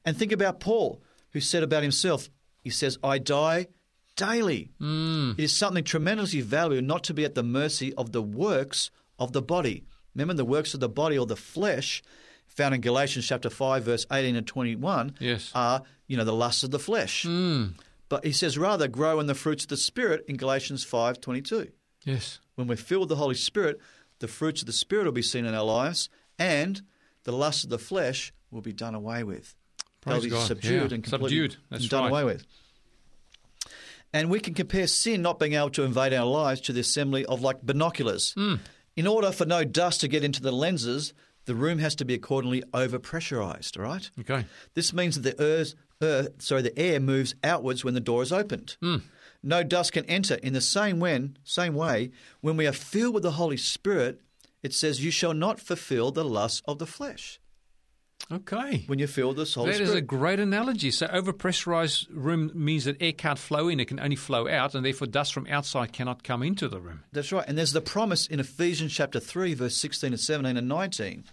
And think about Paul, who said about himself, he says, I die daily. Hmm. It is something tremendously valuable not to be at the mercy of the works of the body. Remember, the works of the body or the flesh, found in Galatians chapter 5, verse 18 and 21, Yes. are, you know, the lusts of the flesh. Hmm. But he says, rather, grow in the fruits of the Spirit in Galatians 5, 22. Yes. When we're filled with the Holy Spirit, the fruits of the Spirit will be seen in our lives, and the lusts of the flesh will be done away with. Praise They'll be God. subdued Yeah. and completely Subdued. That's done right. away with. And we can compare sin not being able to invade our lives to the assembly of like binoculars. Hmm. In order for no dust to get into the lenses, the room has to be accordingly overpressurized, all right? Okay. This means that the earth, earth, sorry, the air moves outwards when the door is opened. No dust can enter. In the same when, same way, when we are filled with the Holy Spirit, it says, "You shall not fulfill the lusts of the flesh." Okay. When you fill the Holy That is a great analogy. So, overpressurized room means that air can't flow in; it can only flow out, and therefore dust from outside cannot come into the room. That's right. And there's the promise in Ephesians chapter 3, verse 16 and 17 and 19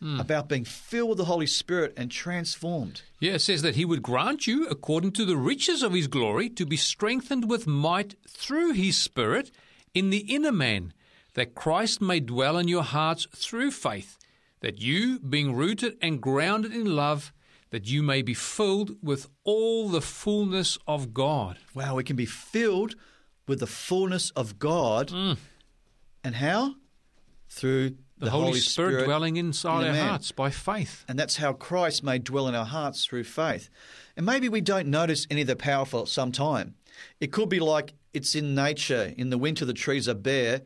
hmm. about being filled with the Holy Spirit and transformed. Yeah, it says that He would grant you, according to the riches of His glory, to be strengthened with might through His Spirit in the inner man, that Christ may dwell in your hearts through faith, that you, being rooted and grounded in love, that you may be filled with all the fullness of God. Wow, we can be filled with the fullness of God. Mm. And how? Through the, The, Holy, Spirit, dwelling inside in our man. hearts by faith. And that's how Christ may dwell in our hearts through faith. And maybe we don't notice any of the power for some time. It could be like it's in nature. In the winter, the trees are bare,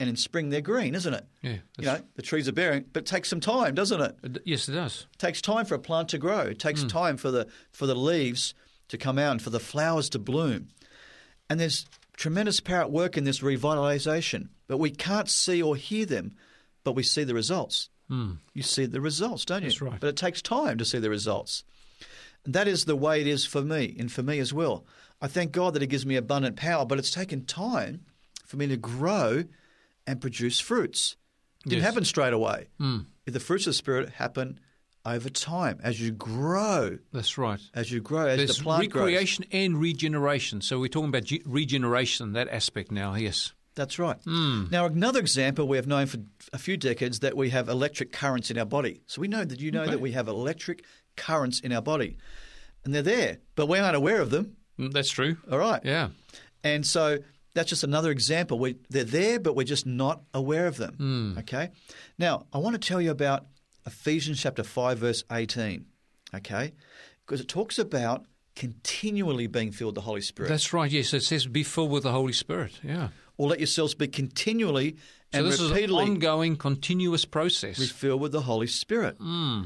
and in spring, they're green, isn't it? Yeah, You know, the trees are bearing, but it takes some time, doesn't it? Uh, Yes, it does. It takes time for a plant to grow. It takes time for the for the leaves to come out and for the flowers to bloom. And there's tremendous power at work in this revitalization, but we can't see or hear them, but we see the results. You see the results, don't you? That's right. But it takes time to see the results. And that is the way it is for me, and for me as well. I thank God that He gives me abundant power, but it's taken time for me to grow and produce fruits. It didn't Yes. happen straight away. If the fruits of the Spirit happen over time as you grow, That's right. as you grow, as There's the plant grows. recreation and regeneration. So we're talking about ge- regeneration, that aspect now, yes. That's right. Hmm. Now, another example we have known for a few decades that we have electric currents in our body. So we know that you know Okay. that we have electric currents in our body, and they're there, but we aren't aware of them. Mm, That's true. All right. Yeah. And so that's just another example. We, they're there, but we're just not aware of them. Hmm. Okay. Now, I want to tell you about Ephesians chapter 5, verse 18. Okay. Because it talks about continually being filled with the Holy Spirit. That's right, yes. It says be filled with the Holy Spirit. Yeah. or let yourselves be continually So and this is an repeatedly ongoing, continuous process. be filled with the Holy Spirit. Hmm.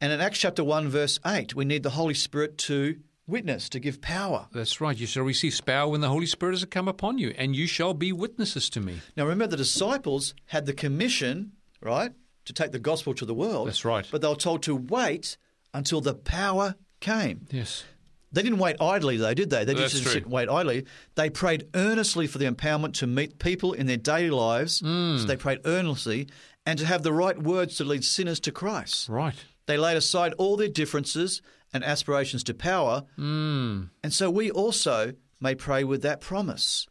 And in Acts chapter 1, verse 8, we need the Holy Spirit to witness, to give power. That's right. You shall receive power when the Holy Spirit has come upon you, and you shall be witnesses to me. Now, remember, the disciples had the commission, right, to take the gospel to the world. That's right. But they were told to wait until the power came. Yes. They didn't wait idly, though, did they? They That's just didn't sit and wait idly. They prayed earnestly for the empowerment to meet people in their daily lives. Hmm. So they prayed earnestly and to have the right words to lead sinners to Christ. Right. They laid aside all their differences and aspirations to power. Mm. And so we also may pray with that promise.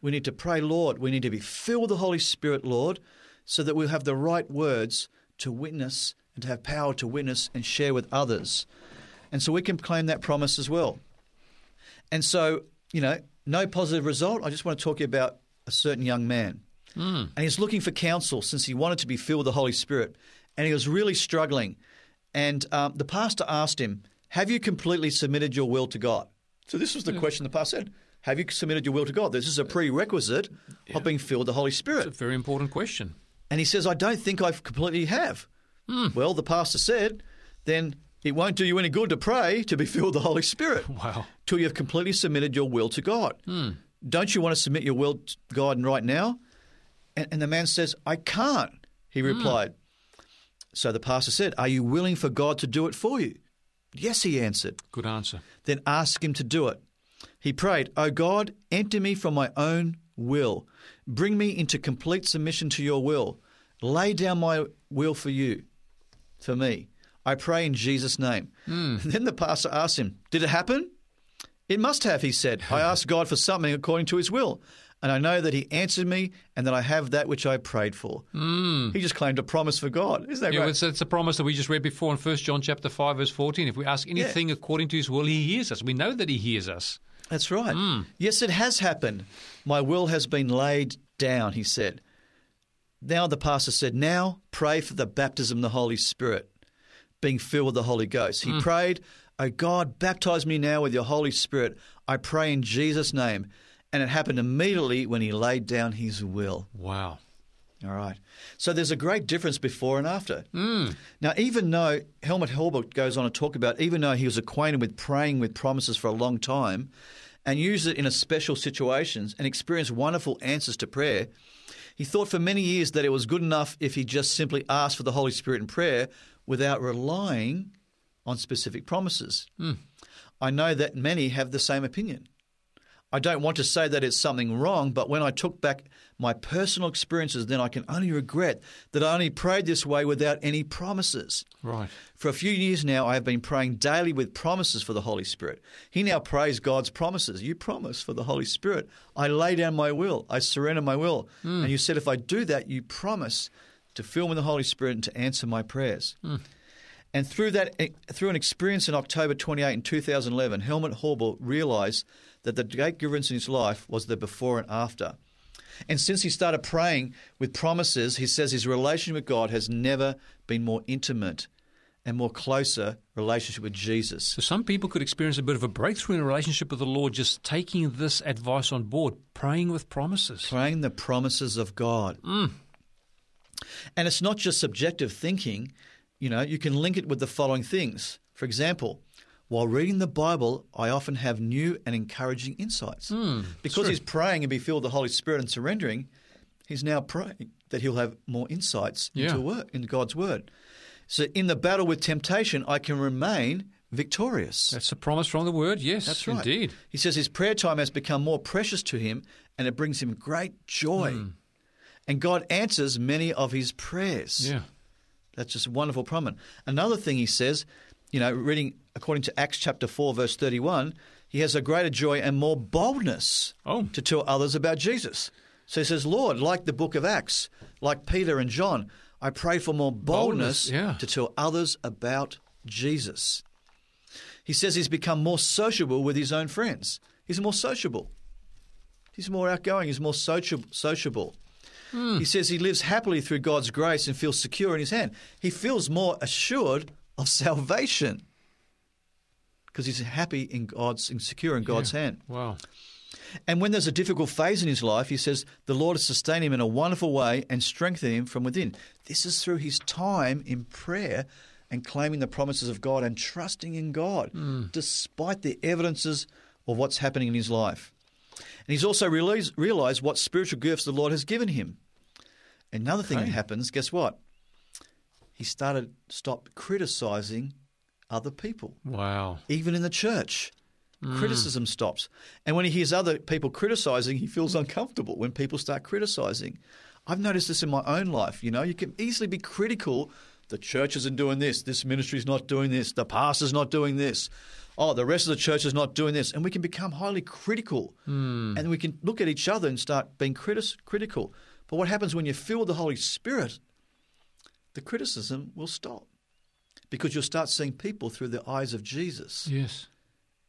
We need to pray, Lord, we need to be filled with the Holy Spirit, Lord, so that we'll have the right words to witness and to have power to witness and share with others. And so we can claim that promise as well. And so, you know, no positive result. I just want to talk to you about a certain young man. And he's looking for counsel since he wanted to be filled with the Holy Spirit. And he was really struggling. And um, the pastor asked him, Have you completely submitted your will to God? So this was the hmm. question the pastor said. Have you submitted your will to God? This is a uh, prerequisite of being filled with the Holy Spirit. It's a very important question. And he says, I don't think I completely have. Hmm. Well, the pastor said, then it won't do you any good to pray to be [laughs] filled with the Holy Spirit [laughs] Wow. till you have completely submitted your will to God. Hmm. Don't you want to submit your will to God right now? And, and the man says, I can't, he replied. So the pastor said, Are you willing for God to do it for you? Yes, he answered. Good answer. Then ask him to do it. He prayed, O God, enter me from my own will. Bring me into complete submission to your will. Lay down my will for you, for me. I pray in Jesus' name. Hmm. [laughs] Then the pastor asked him, Did it happen? It must have, he said. I [laughs] asked God for something according to his will. And I know that he answered me and that I have that which I prayed for. Hmm. He just claimed a promise for God. Isn't that Yeah, great? it's, it's a promise that we just read before in 1 John chapter 5, verse 14. If we ask anything according to his will, he hears us. We know that he hears us. That's right. Hmm. Yes, it has happened. My will has been laid down, he said. Now the pastor said, Now pray for the baptism of the Holy Spirit, being filled with the Holy Ghost. He hmm. prayed, Oh God, baptize me now with your Holy Spirit. I pray in Jesus' name. And it happened immediately when he laid down his will. Wow. All right. So there's a great difference before and after. Mm. Now, even though Helmut Haubeil goes on to talk about, even though he was acquainted with praying with promises for a long time and used it in a special situations and experienced wonderful answers to prayer, he thought for many years that it was good enough if he just simply asked for the Holy Spirit in prayer without relying on specific promises. Mm. I know that many have the same opinion. I don't want to say that it's something wrong, but when I took back my personal experiences, then I can only regret that I only prayed this way without any promises. Right. For a few years now, I have been praying daily with promises for the Holy Spirit. He now prays God's promises. You promise for the Holy Spirit. I lay down my will, I surrender my will. Mm. And you said, if I do that, you promise to fill me with the Holy Spirit and to answer my prayers. Mm. And through that, through an experience in October 28 in 2011, Helmut Haubeil realized that the great difference in his life was the before and after. And since he started praying with promises, he says his relationship with God has never been more intimate and more closer relationship with Jesus. So some people could experience a bit of a breakthrough in a relationship with the Lord just taking this advice on board, praying with promises. Praying the promises of God. Mm. And it's not just subjective thinking. You know, you can link it with the following things. For example, while reading the Bible, I often have new and encouraging insights. Mm, because true. he's praying and be filled with the Holy Spirit and surrendering, he's now praying that he'll have more insights Yeah. into work in God's word. So in the battle with temptation, I can remain victorious. That's a promise from the Word. Yes, That's right. indeed. He says his prayer time has become more precious to him and it brings him great joy. Hmm. And God answers many of his prayers. Yeah. That's just a wonderful promise. Another thing he says, you know, reading according to Acts chapter 4, verse 31, he has a greater joy and more boldness Oh. to tell others about Jesus. So he says, Lord, like the book of Acts, like Peter and John, I pray for more boldness, Boldness, yeah. to tell others about Jesus. He says he's become more sociable with his own friends. He's more sociable. He's more outgoing. He's more soci- sociable. Hmm. He says he lives happily through God's grace and feels secure in his hand. He feels more assured of salvation because he's happy in God's and secure in God's Yeah. hand. Wow. And when there's a difficult phase in his life, he says the Lord has sustained him in a wonderful way and strengthened him from within. This is through his time in prayer and claiming the promises of God and trusting in God, hmm. despite the evidences of what's happening in his life. And he's also realized, realized what spiritual gifts the Lord has given him. Another thing that happens, guess what? He started stop criticizing other people Wow. even in the church. Hmm. Criticism stops. And when he hears other people criticizing, he feels uncomfortable when people start criticizing. I've noticed this in my own life. You know, you can easily be critical. The church isn't doing this. This ministry's not doing this. The pastor's not doing this. Oh, the rest of the church is not doing this. And we can become highly critical. Hmm. And we can look at each other and start being critis- critical. But what happens when you feel the Holy Spirit? The criticism will stop because you'll start seeing people through the eyes of Jesus Yes.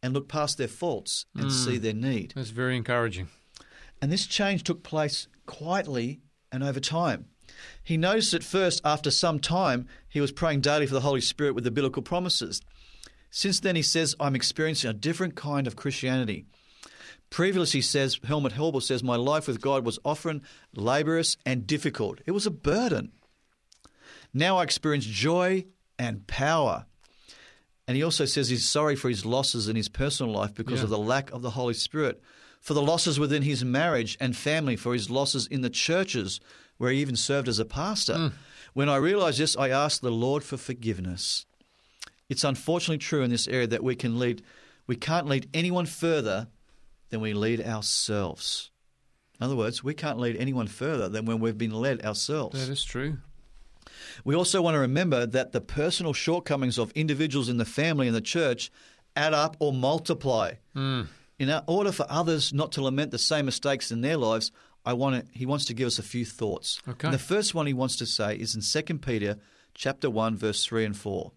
and look past their faults and mm. see their need. That's very encouraging. And this change took place quietly and over time. He noticed at first, after some time, he was praying daily for the Holy Spirit with the biblical promises. Since then, he says, I'm experiencing a different kind of Christianity. Previously, he says, Helmut Haubeil says, my life with God was often laborious and difficult. It was a burden. Now I experience joy and power. And he also says he's sorry for his losses in his personal life because Yeah. of the lack of the Holy Spirit, for the losses within his marriage and family, for his losses in the churches where he even served as a pastor. Mm. When I realized this, I asked the Lord for forgiveness. It's unfortunately true in this area that we can lead we can't lead anyone further than we lead ourselves. In other words, we can't lead anyone further than when we've been led ourselves. That is true. We also want to remember that the personal shortcomings of individuals in the family and the church add up or multiply. In order for others not to lament the same mistakes in their lives, I want to, he wants to give us a few thoughts. Okay. And the first one he wants to say is in 2 Peter chapter 1 verse 3 and 4.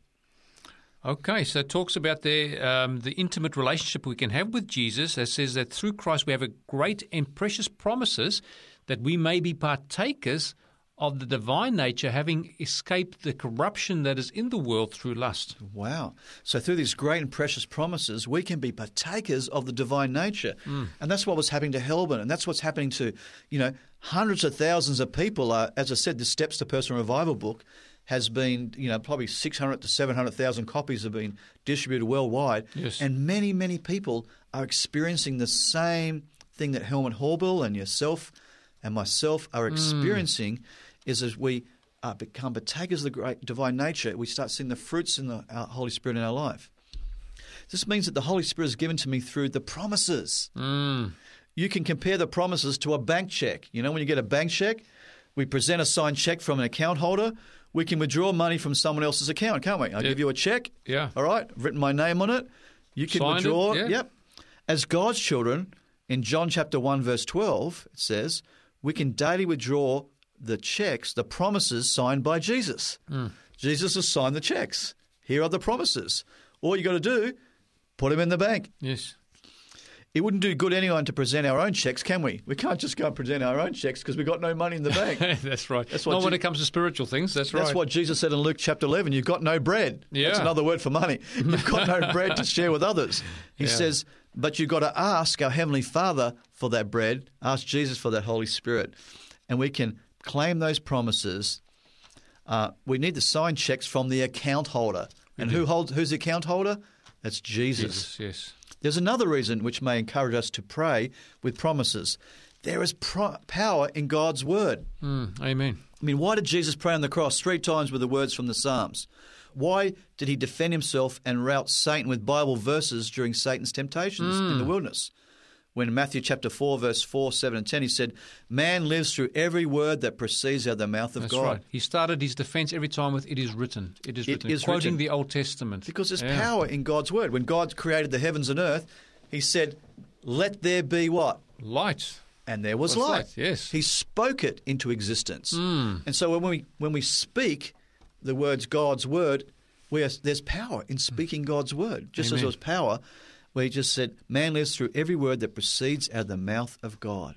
Okay, so it talks about the um, the intimate relationship we can have with Jesus. It says that through Christ we have a great and precious promises that we may be partakers of the divine nature, having escaped the corruption that is in the world through lust. Wow. So through these great and precious promises, we can be partakers of the divine nature. Mm. And that's what was happening to Haubeil. And that's what's happening to, you know, hundreds of thousands of people. Uh, as I said, the Steps to Personal Revival book has been, you know, probably 600 to 700,000 copies have been distributed worldwide. Yes. And many, many people are experiencing the same thing that Helmut Haubeil and yourself and myself are Mm. Is as we uh, become partakers of the great divine nature, we start seeing the fruits in the our Holy Spirit in our life. This means that the Holy Spirit is given to me through the promises. Mm. You can compare the promises to a bank check. You know, when you get a bank check, we present a signed check from an account holder. We can withdraw money from someone else's account, can't we? I Yeah. give you a check. Yeah. All right. I've written my name on it. You can Signed it, withdraw. yeah. Yep. As God's children, in John chapter 1, verse 12, it says, we can daily withdraw the checks, the promises signed by Jesus. Hmm. Jesus has signed the checks. Here are the promises. All you got to do, put them in the bank. Yes. It wouldn't do good anyone to present our own checks, can we? We can't just go and present our own checks because we've got no money in the bank. [laughs] that's right. That's what Not when it comes to spiritual things. That's, That's right. That's what Jesus said in Luke chapter 11. You've got no bread. Yeah. That's another word for money. [laughs] You've got no bread to share with others. He Yeah. says, but you've got to ask our Heavenly Father for that bread, ask Jesus for that Holy Spirit. And we can claim those promises. Uh, we need the signed checks from the account holder. And who holds, who's the account holder? That's Jesus. Jesus, yes. There's another reason which may encourage us to pray with promises. There is pro- power in God's word. Mm, amen. I mean, why did Jesus pray on the cross three times with the words from the Psalms? Why did he defend himself and rout Satan with Bible verses during Satan's temptations in Hmm. the wilderness? When in Matthew chapter 4, verse 4, 7, and 10, he said, Man lives through every word that proceeds out of the mouth of That's God. right. He started his defense every time with "It is written." It is written, is quoting written. the Old Testament. Because there's Yeah. power in God's word. When God created the heavens and earth, he said, Let there be what? Light. and there was Was light. light, yes. He spoke it into existence. Hmm. And so when we when we speak the words God's word, we are, there's power in speaking God's word. Just as Amen. there was power, where he just said, "Man lives through every word that proceeds out of the mouth of God."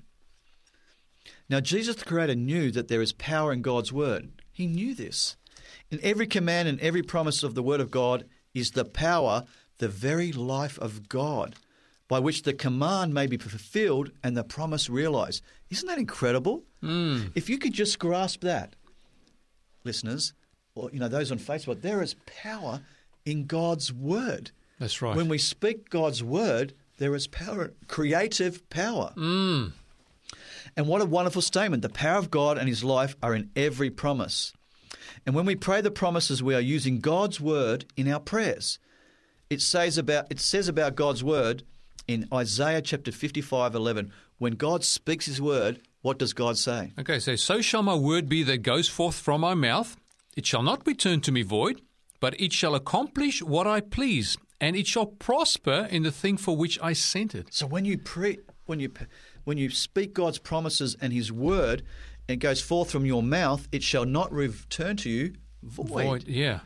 Now Jesus the Creator knew that there is power in God's word. He knew this. In every command and every promise of the word of God is the power, the very life of God, by which the command may be fulfilled and the promise realized. Isn't that incredible? Hmm. If you could just grasp that, listeners, or you know those on Facebook, there is power in God's word. That's right. When we speak God's word, there is power, creative power. Hmm. And what a wonderful statement. The power of God and his life are in every promise. And when we pray the promises, we are using God's word in our prayers. It says about it says about God's word in Isaiah chapter 55, 11, when God speaks his word, what does God say? Okay, so so shall my word be that goes forth from my mouth. It shall not return to me void, but it shall accomplish what I please, and it shall prosper in the thing for which I sent it. So when you pre, when you when you speak God's promises and His word, and it goes forth from your mouth, it shall not return to you void. Void, yeah.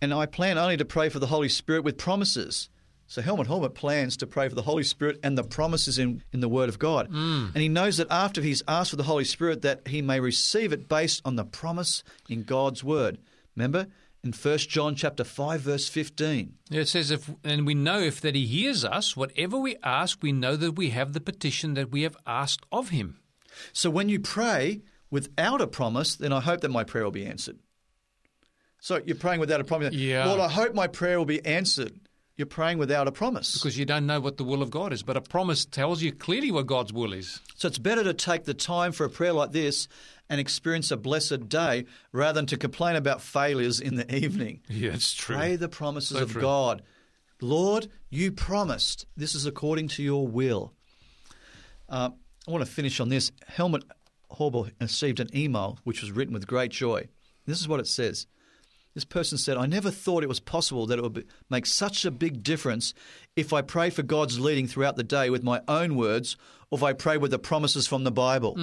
And I plan only to pray for the Holy Spirit with promises. So Helmut Helmut plans to pray for the Holy Spirit and the promises in, in the Word of God. Mm. And he knows that after he's asked for the Holy Spirit that he may receive it based on the promise in God's Word. Remember in 1 John chapter 5 verse 15. It says, if, and we know if that he hears us, whatever we ask, we know that we have the petition that we have asked of him. So when you pray without a promise, then I hope that my prayer will be answered. So you're praying without a promise. Yeah. Lord, I hope my prayer will be answered. You're praying without a promise. Because you don't know what the will of God is. But a promise tells you clearly what God's will is. So it's better to take the time for a prayer like this and experience a blessed day rather than to complain about failures in the evening. [laughs] Yeah, it's true. Pray the promises So of true. God. Lord, you promised. This is according to your will. Uh, I want to finish on this. Helmut Haubeil received an email which was written with great joy. This is what it says. This person said, I never thought it was possible that it would be, make such a big difference if I pray for God's leading throughout the day with my own words or if I pray with the promises from the Bible.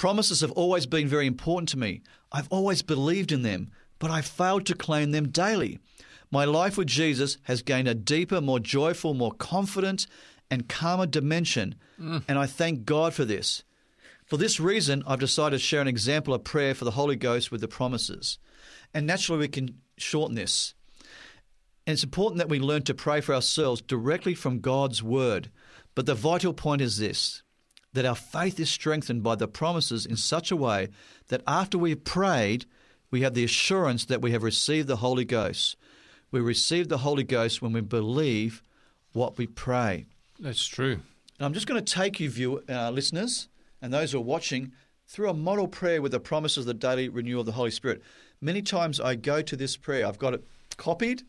Promises have always been very important to me. I've always believed in them, but I've failed to claim them daily. My life with Jesus has gained a deeper, more joyful, more confident, and calmer dimension, mm. and I thank God for this. For this reason, I've decided to share an example of prayer for the Holy Ghost with the promises. And naturally, we can shorten this. And it's important that we learn to pray for ourselves directly from God's Word. But the vital point is this that our faith is strengthened by the promises in such a way that after we've prayed, we have the assurance that we have received the Holy Ghost. We receive the Holy Ghost when we believe what we pray. That's true. And I'm just going to take you, view, uh, listeners, and those who are watching, through a model prayer with the promises of the daily renewal of the Holy Spirit. Many times I go to this prayer. I've got it copied.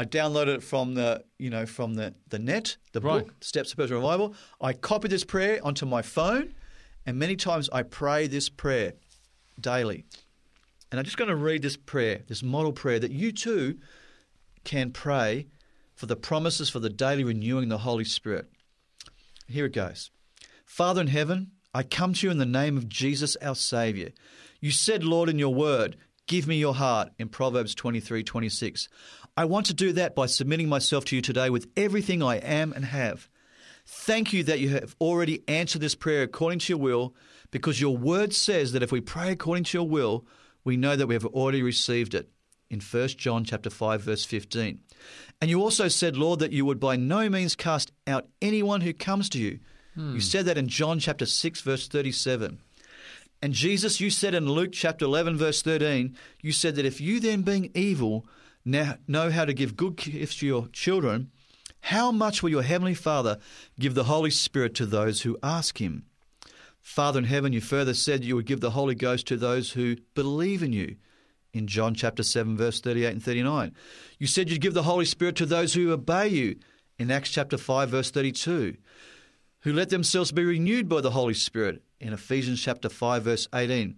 I downloaded it from the, you know, from the, the net, the Right. book, Steps to Personal Revival. I copied this prayer onto my phone, and many times I pray this prayer daily. And I'm just going to read this prayer, this model prayer that you too can pray for the promises for the daily renewing of the Holy Spirit. Here it goes. Father in heaven, I come to you in the name of Jesus our Saviour. You said, Lord, in your word, give me your heart in Proverbs 23 26. I want to do that by submitting myself to you today with everything I am and have. Thank you that you have already answered this prayer according to your will, because your word says that if we pray according to your will, we know that we have already received it. In 1 John chapter 5 verse 15. And you also said, Lord, that you would by no means cast out anyone who comes to you. Hmm. You said that in John chapter 6 verse 37. And Jesus, you said in Luke chapter 11 verse 13, you said that if you then being evil now know how to give good gifts to your children, how much will your heavenly Father give the Holy Spirit to those who ask him? Father in heaven, you further said you would give the Holy Ghost to those who believe in you. In John chapter 7, verse 38 and 39. You said you'd give the Holy Spirit to those who obey you. In Acts chapter 5, verse 32. Who let themselves be renewed by the Holy Spirit. In Ephesians chapter 5, verse 18.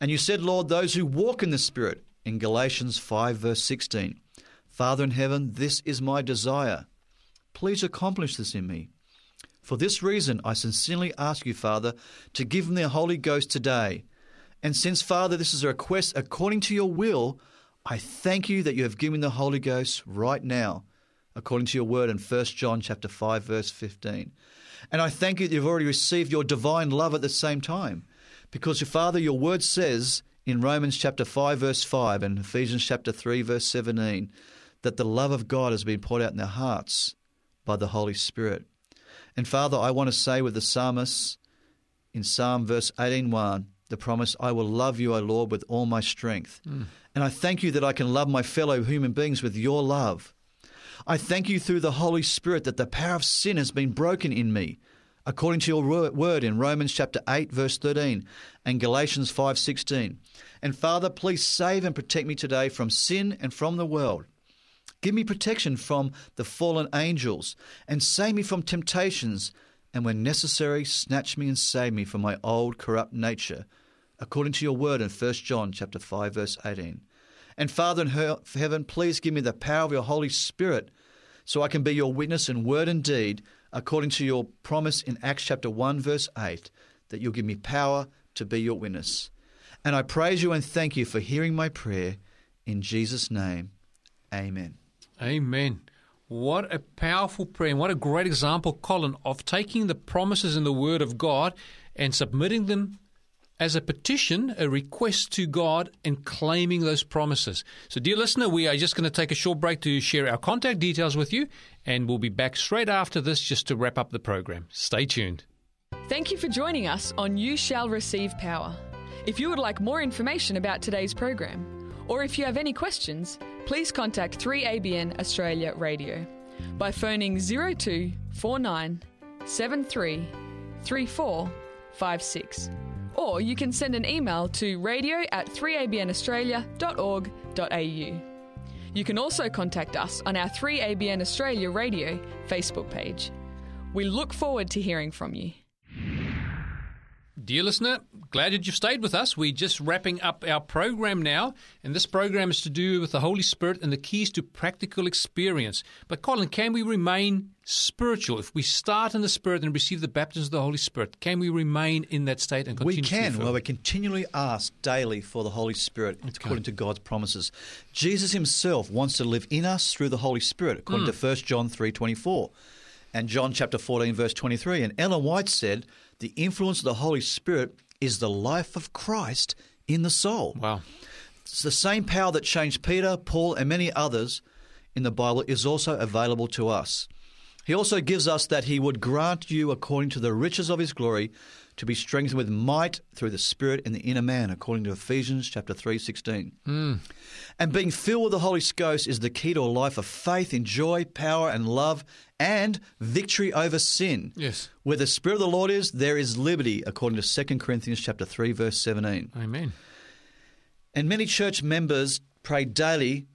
And you said, Lord, those who walk in the Spirit. In Galatians 5, verse 16. Father in heaven, this is my desire. Please accomplish this in me. For this reason, I sincerely ask you, Father, to give me the Holy Ghost today. And since, Father, this is a request according to your will, I thank you that you have given the Holy Ghost right now, according to your word in 1 John chapter 5, verse 15. And I thank you that you've already received your divine love at the same time. Because, Father, your word says in Romans chapter 5, verse 5, and Ephesians chapter 3, verse 17, that the love of God has been poured out in their hearts by the Holy Spirit. And Father, I want to say with the psalmist in Psalm verse 18:1, the promise, I will love you, O Lord, with all my strength. Mm. And I thank you that I can love my fellow human beings with your love. I thank you through the Holy Spirit that the power of sin has been broken in me, according to your word in Romans chapter 8 verse 13 and Galatians 5:16. And Father, please save and protect me today from sin and from the world. Give me protection from the fallen angels and save me from temptations, and when necessary, snatch me and save me from my old corrupt nature, according to your word in 1 John chapter 5 verse 18. And Father in heaven, please give me the power of your Holy Spirit so I can be your witness in word and deed, according to your promise in Acts chapter 1 verse 8, that you'll give me power to be your witness. And I praise you and thank you for hearing my prayer in Jesus name. Amen. Amen. What a powerful prayer, and what a great example, Colin, of taking the promises in the Word of God and submitting them as a petition, a request to God, and claiming those promises. So, dear listener, we are just going to take a short break to share our contact details with you, and we'll be back straight after this just to wrap up the program. Stay tuned. Thank you for joining us on You Shall Receive Power. If you would like more information about today's program, or if you have any questions, please contact 3ABN Australia Radio by phoning 02 49 73 3456. Or you can send an email to radio at 3abnaustralia.org.au. You can also contact us on our 3ABN Australia Radio Facebook page. We look forward to hearing from you. Dear listener, glad that you've stayed with us. We're just wrapping up our program now, and this program is to do with the Holy Spirit and the keys to practical experience. But, Colin, can we remain spiritual? If we start in the Spirit and receive the baptism of the Holy Spirit, can we remain in that state and We continue to be can. Well, we continually ask daily for the Holy Spirit according to God's promises. Jesus himself wants to live in us through the Holy Spirit according mm. to 1 John 3.24 and John chapter 14 verse 23. And Ellen White said, the influence of the Holy Spirit is the life of Christ in the soul. Wow. It's the same power that changed Peter, Paul, and many others in the Bible is also available to us. He also gives us that he would grant you according to the riches of his glory to be strengthened with might through the spirit in the inner man according to Ephesians chapter 3:16. Mm. And being filled with the Holy Ghost is the key to a life of faith in joy, power and love and victory over sin. Yes. Where the spirit of the Lord is, there is liberty according to 2 Corinthians chapter 3 verse 17. Amen. And many church members pray daily,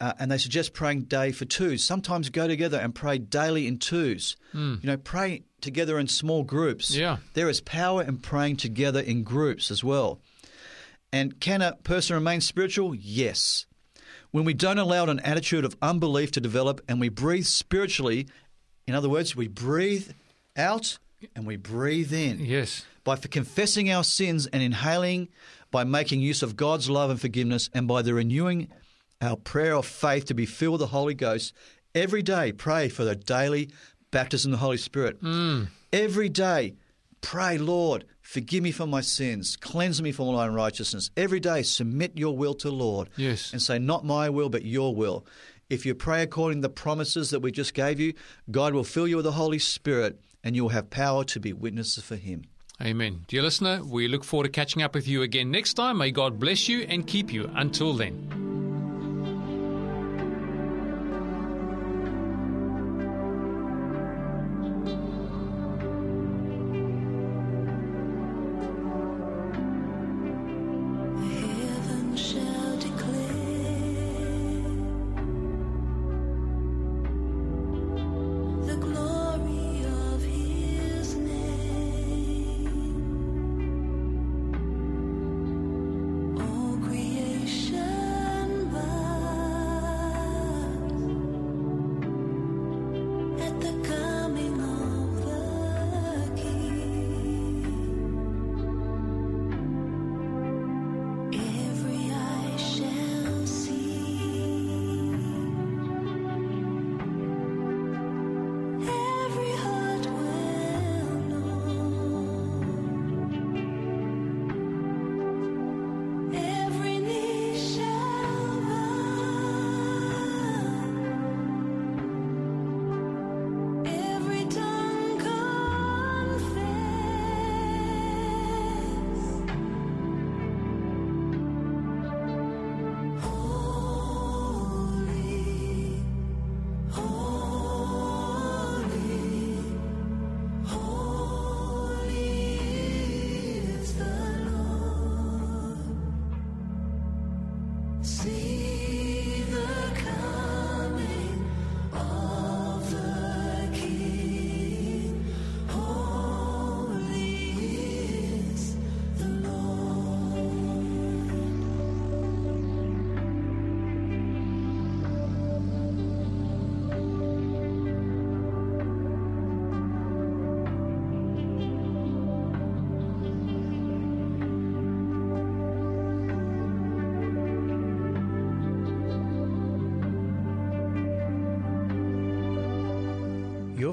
uh, and they suggest praying day for twos. Sometimes go together and pray daily in twos. You know, pray together in small groups. Yeah. There is power in praying together in groups as well. And can a person remain spiritual? Yes. When we don't allow an attitude of unbelief to develop and we breathe spiritually, in other words, we breathe out and we breathe in Yes. by confessing our sins and inhaling, by making use of God's love and forgiveness, and by the renewing our prayer of faith to be filled with the Holy Ghost. Every day, pray for the daily baptism of the Holy Spirit. Mm. Every day, pray, Lord, forgive me for my sins, cleanse me from all unrighteousness. Every day, submit your will to Lord Yes. and say, Not my will, but your will. If you pray according to the promises that we just gave you, God will fill you with the Holy Spirit and you will have power to be witnesses for Him. Amen. Dear listener, we look forward to catching up with you again next time. May God bless you and keep you. Until then.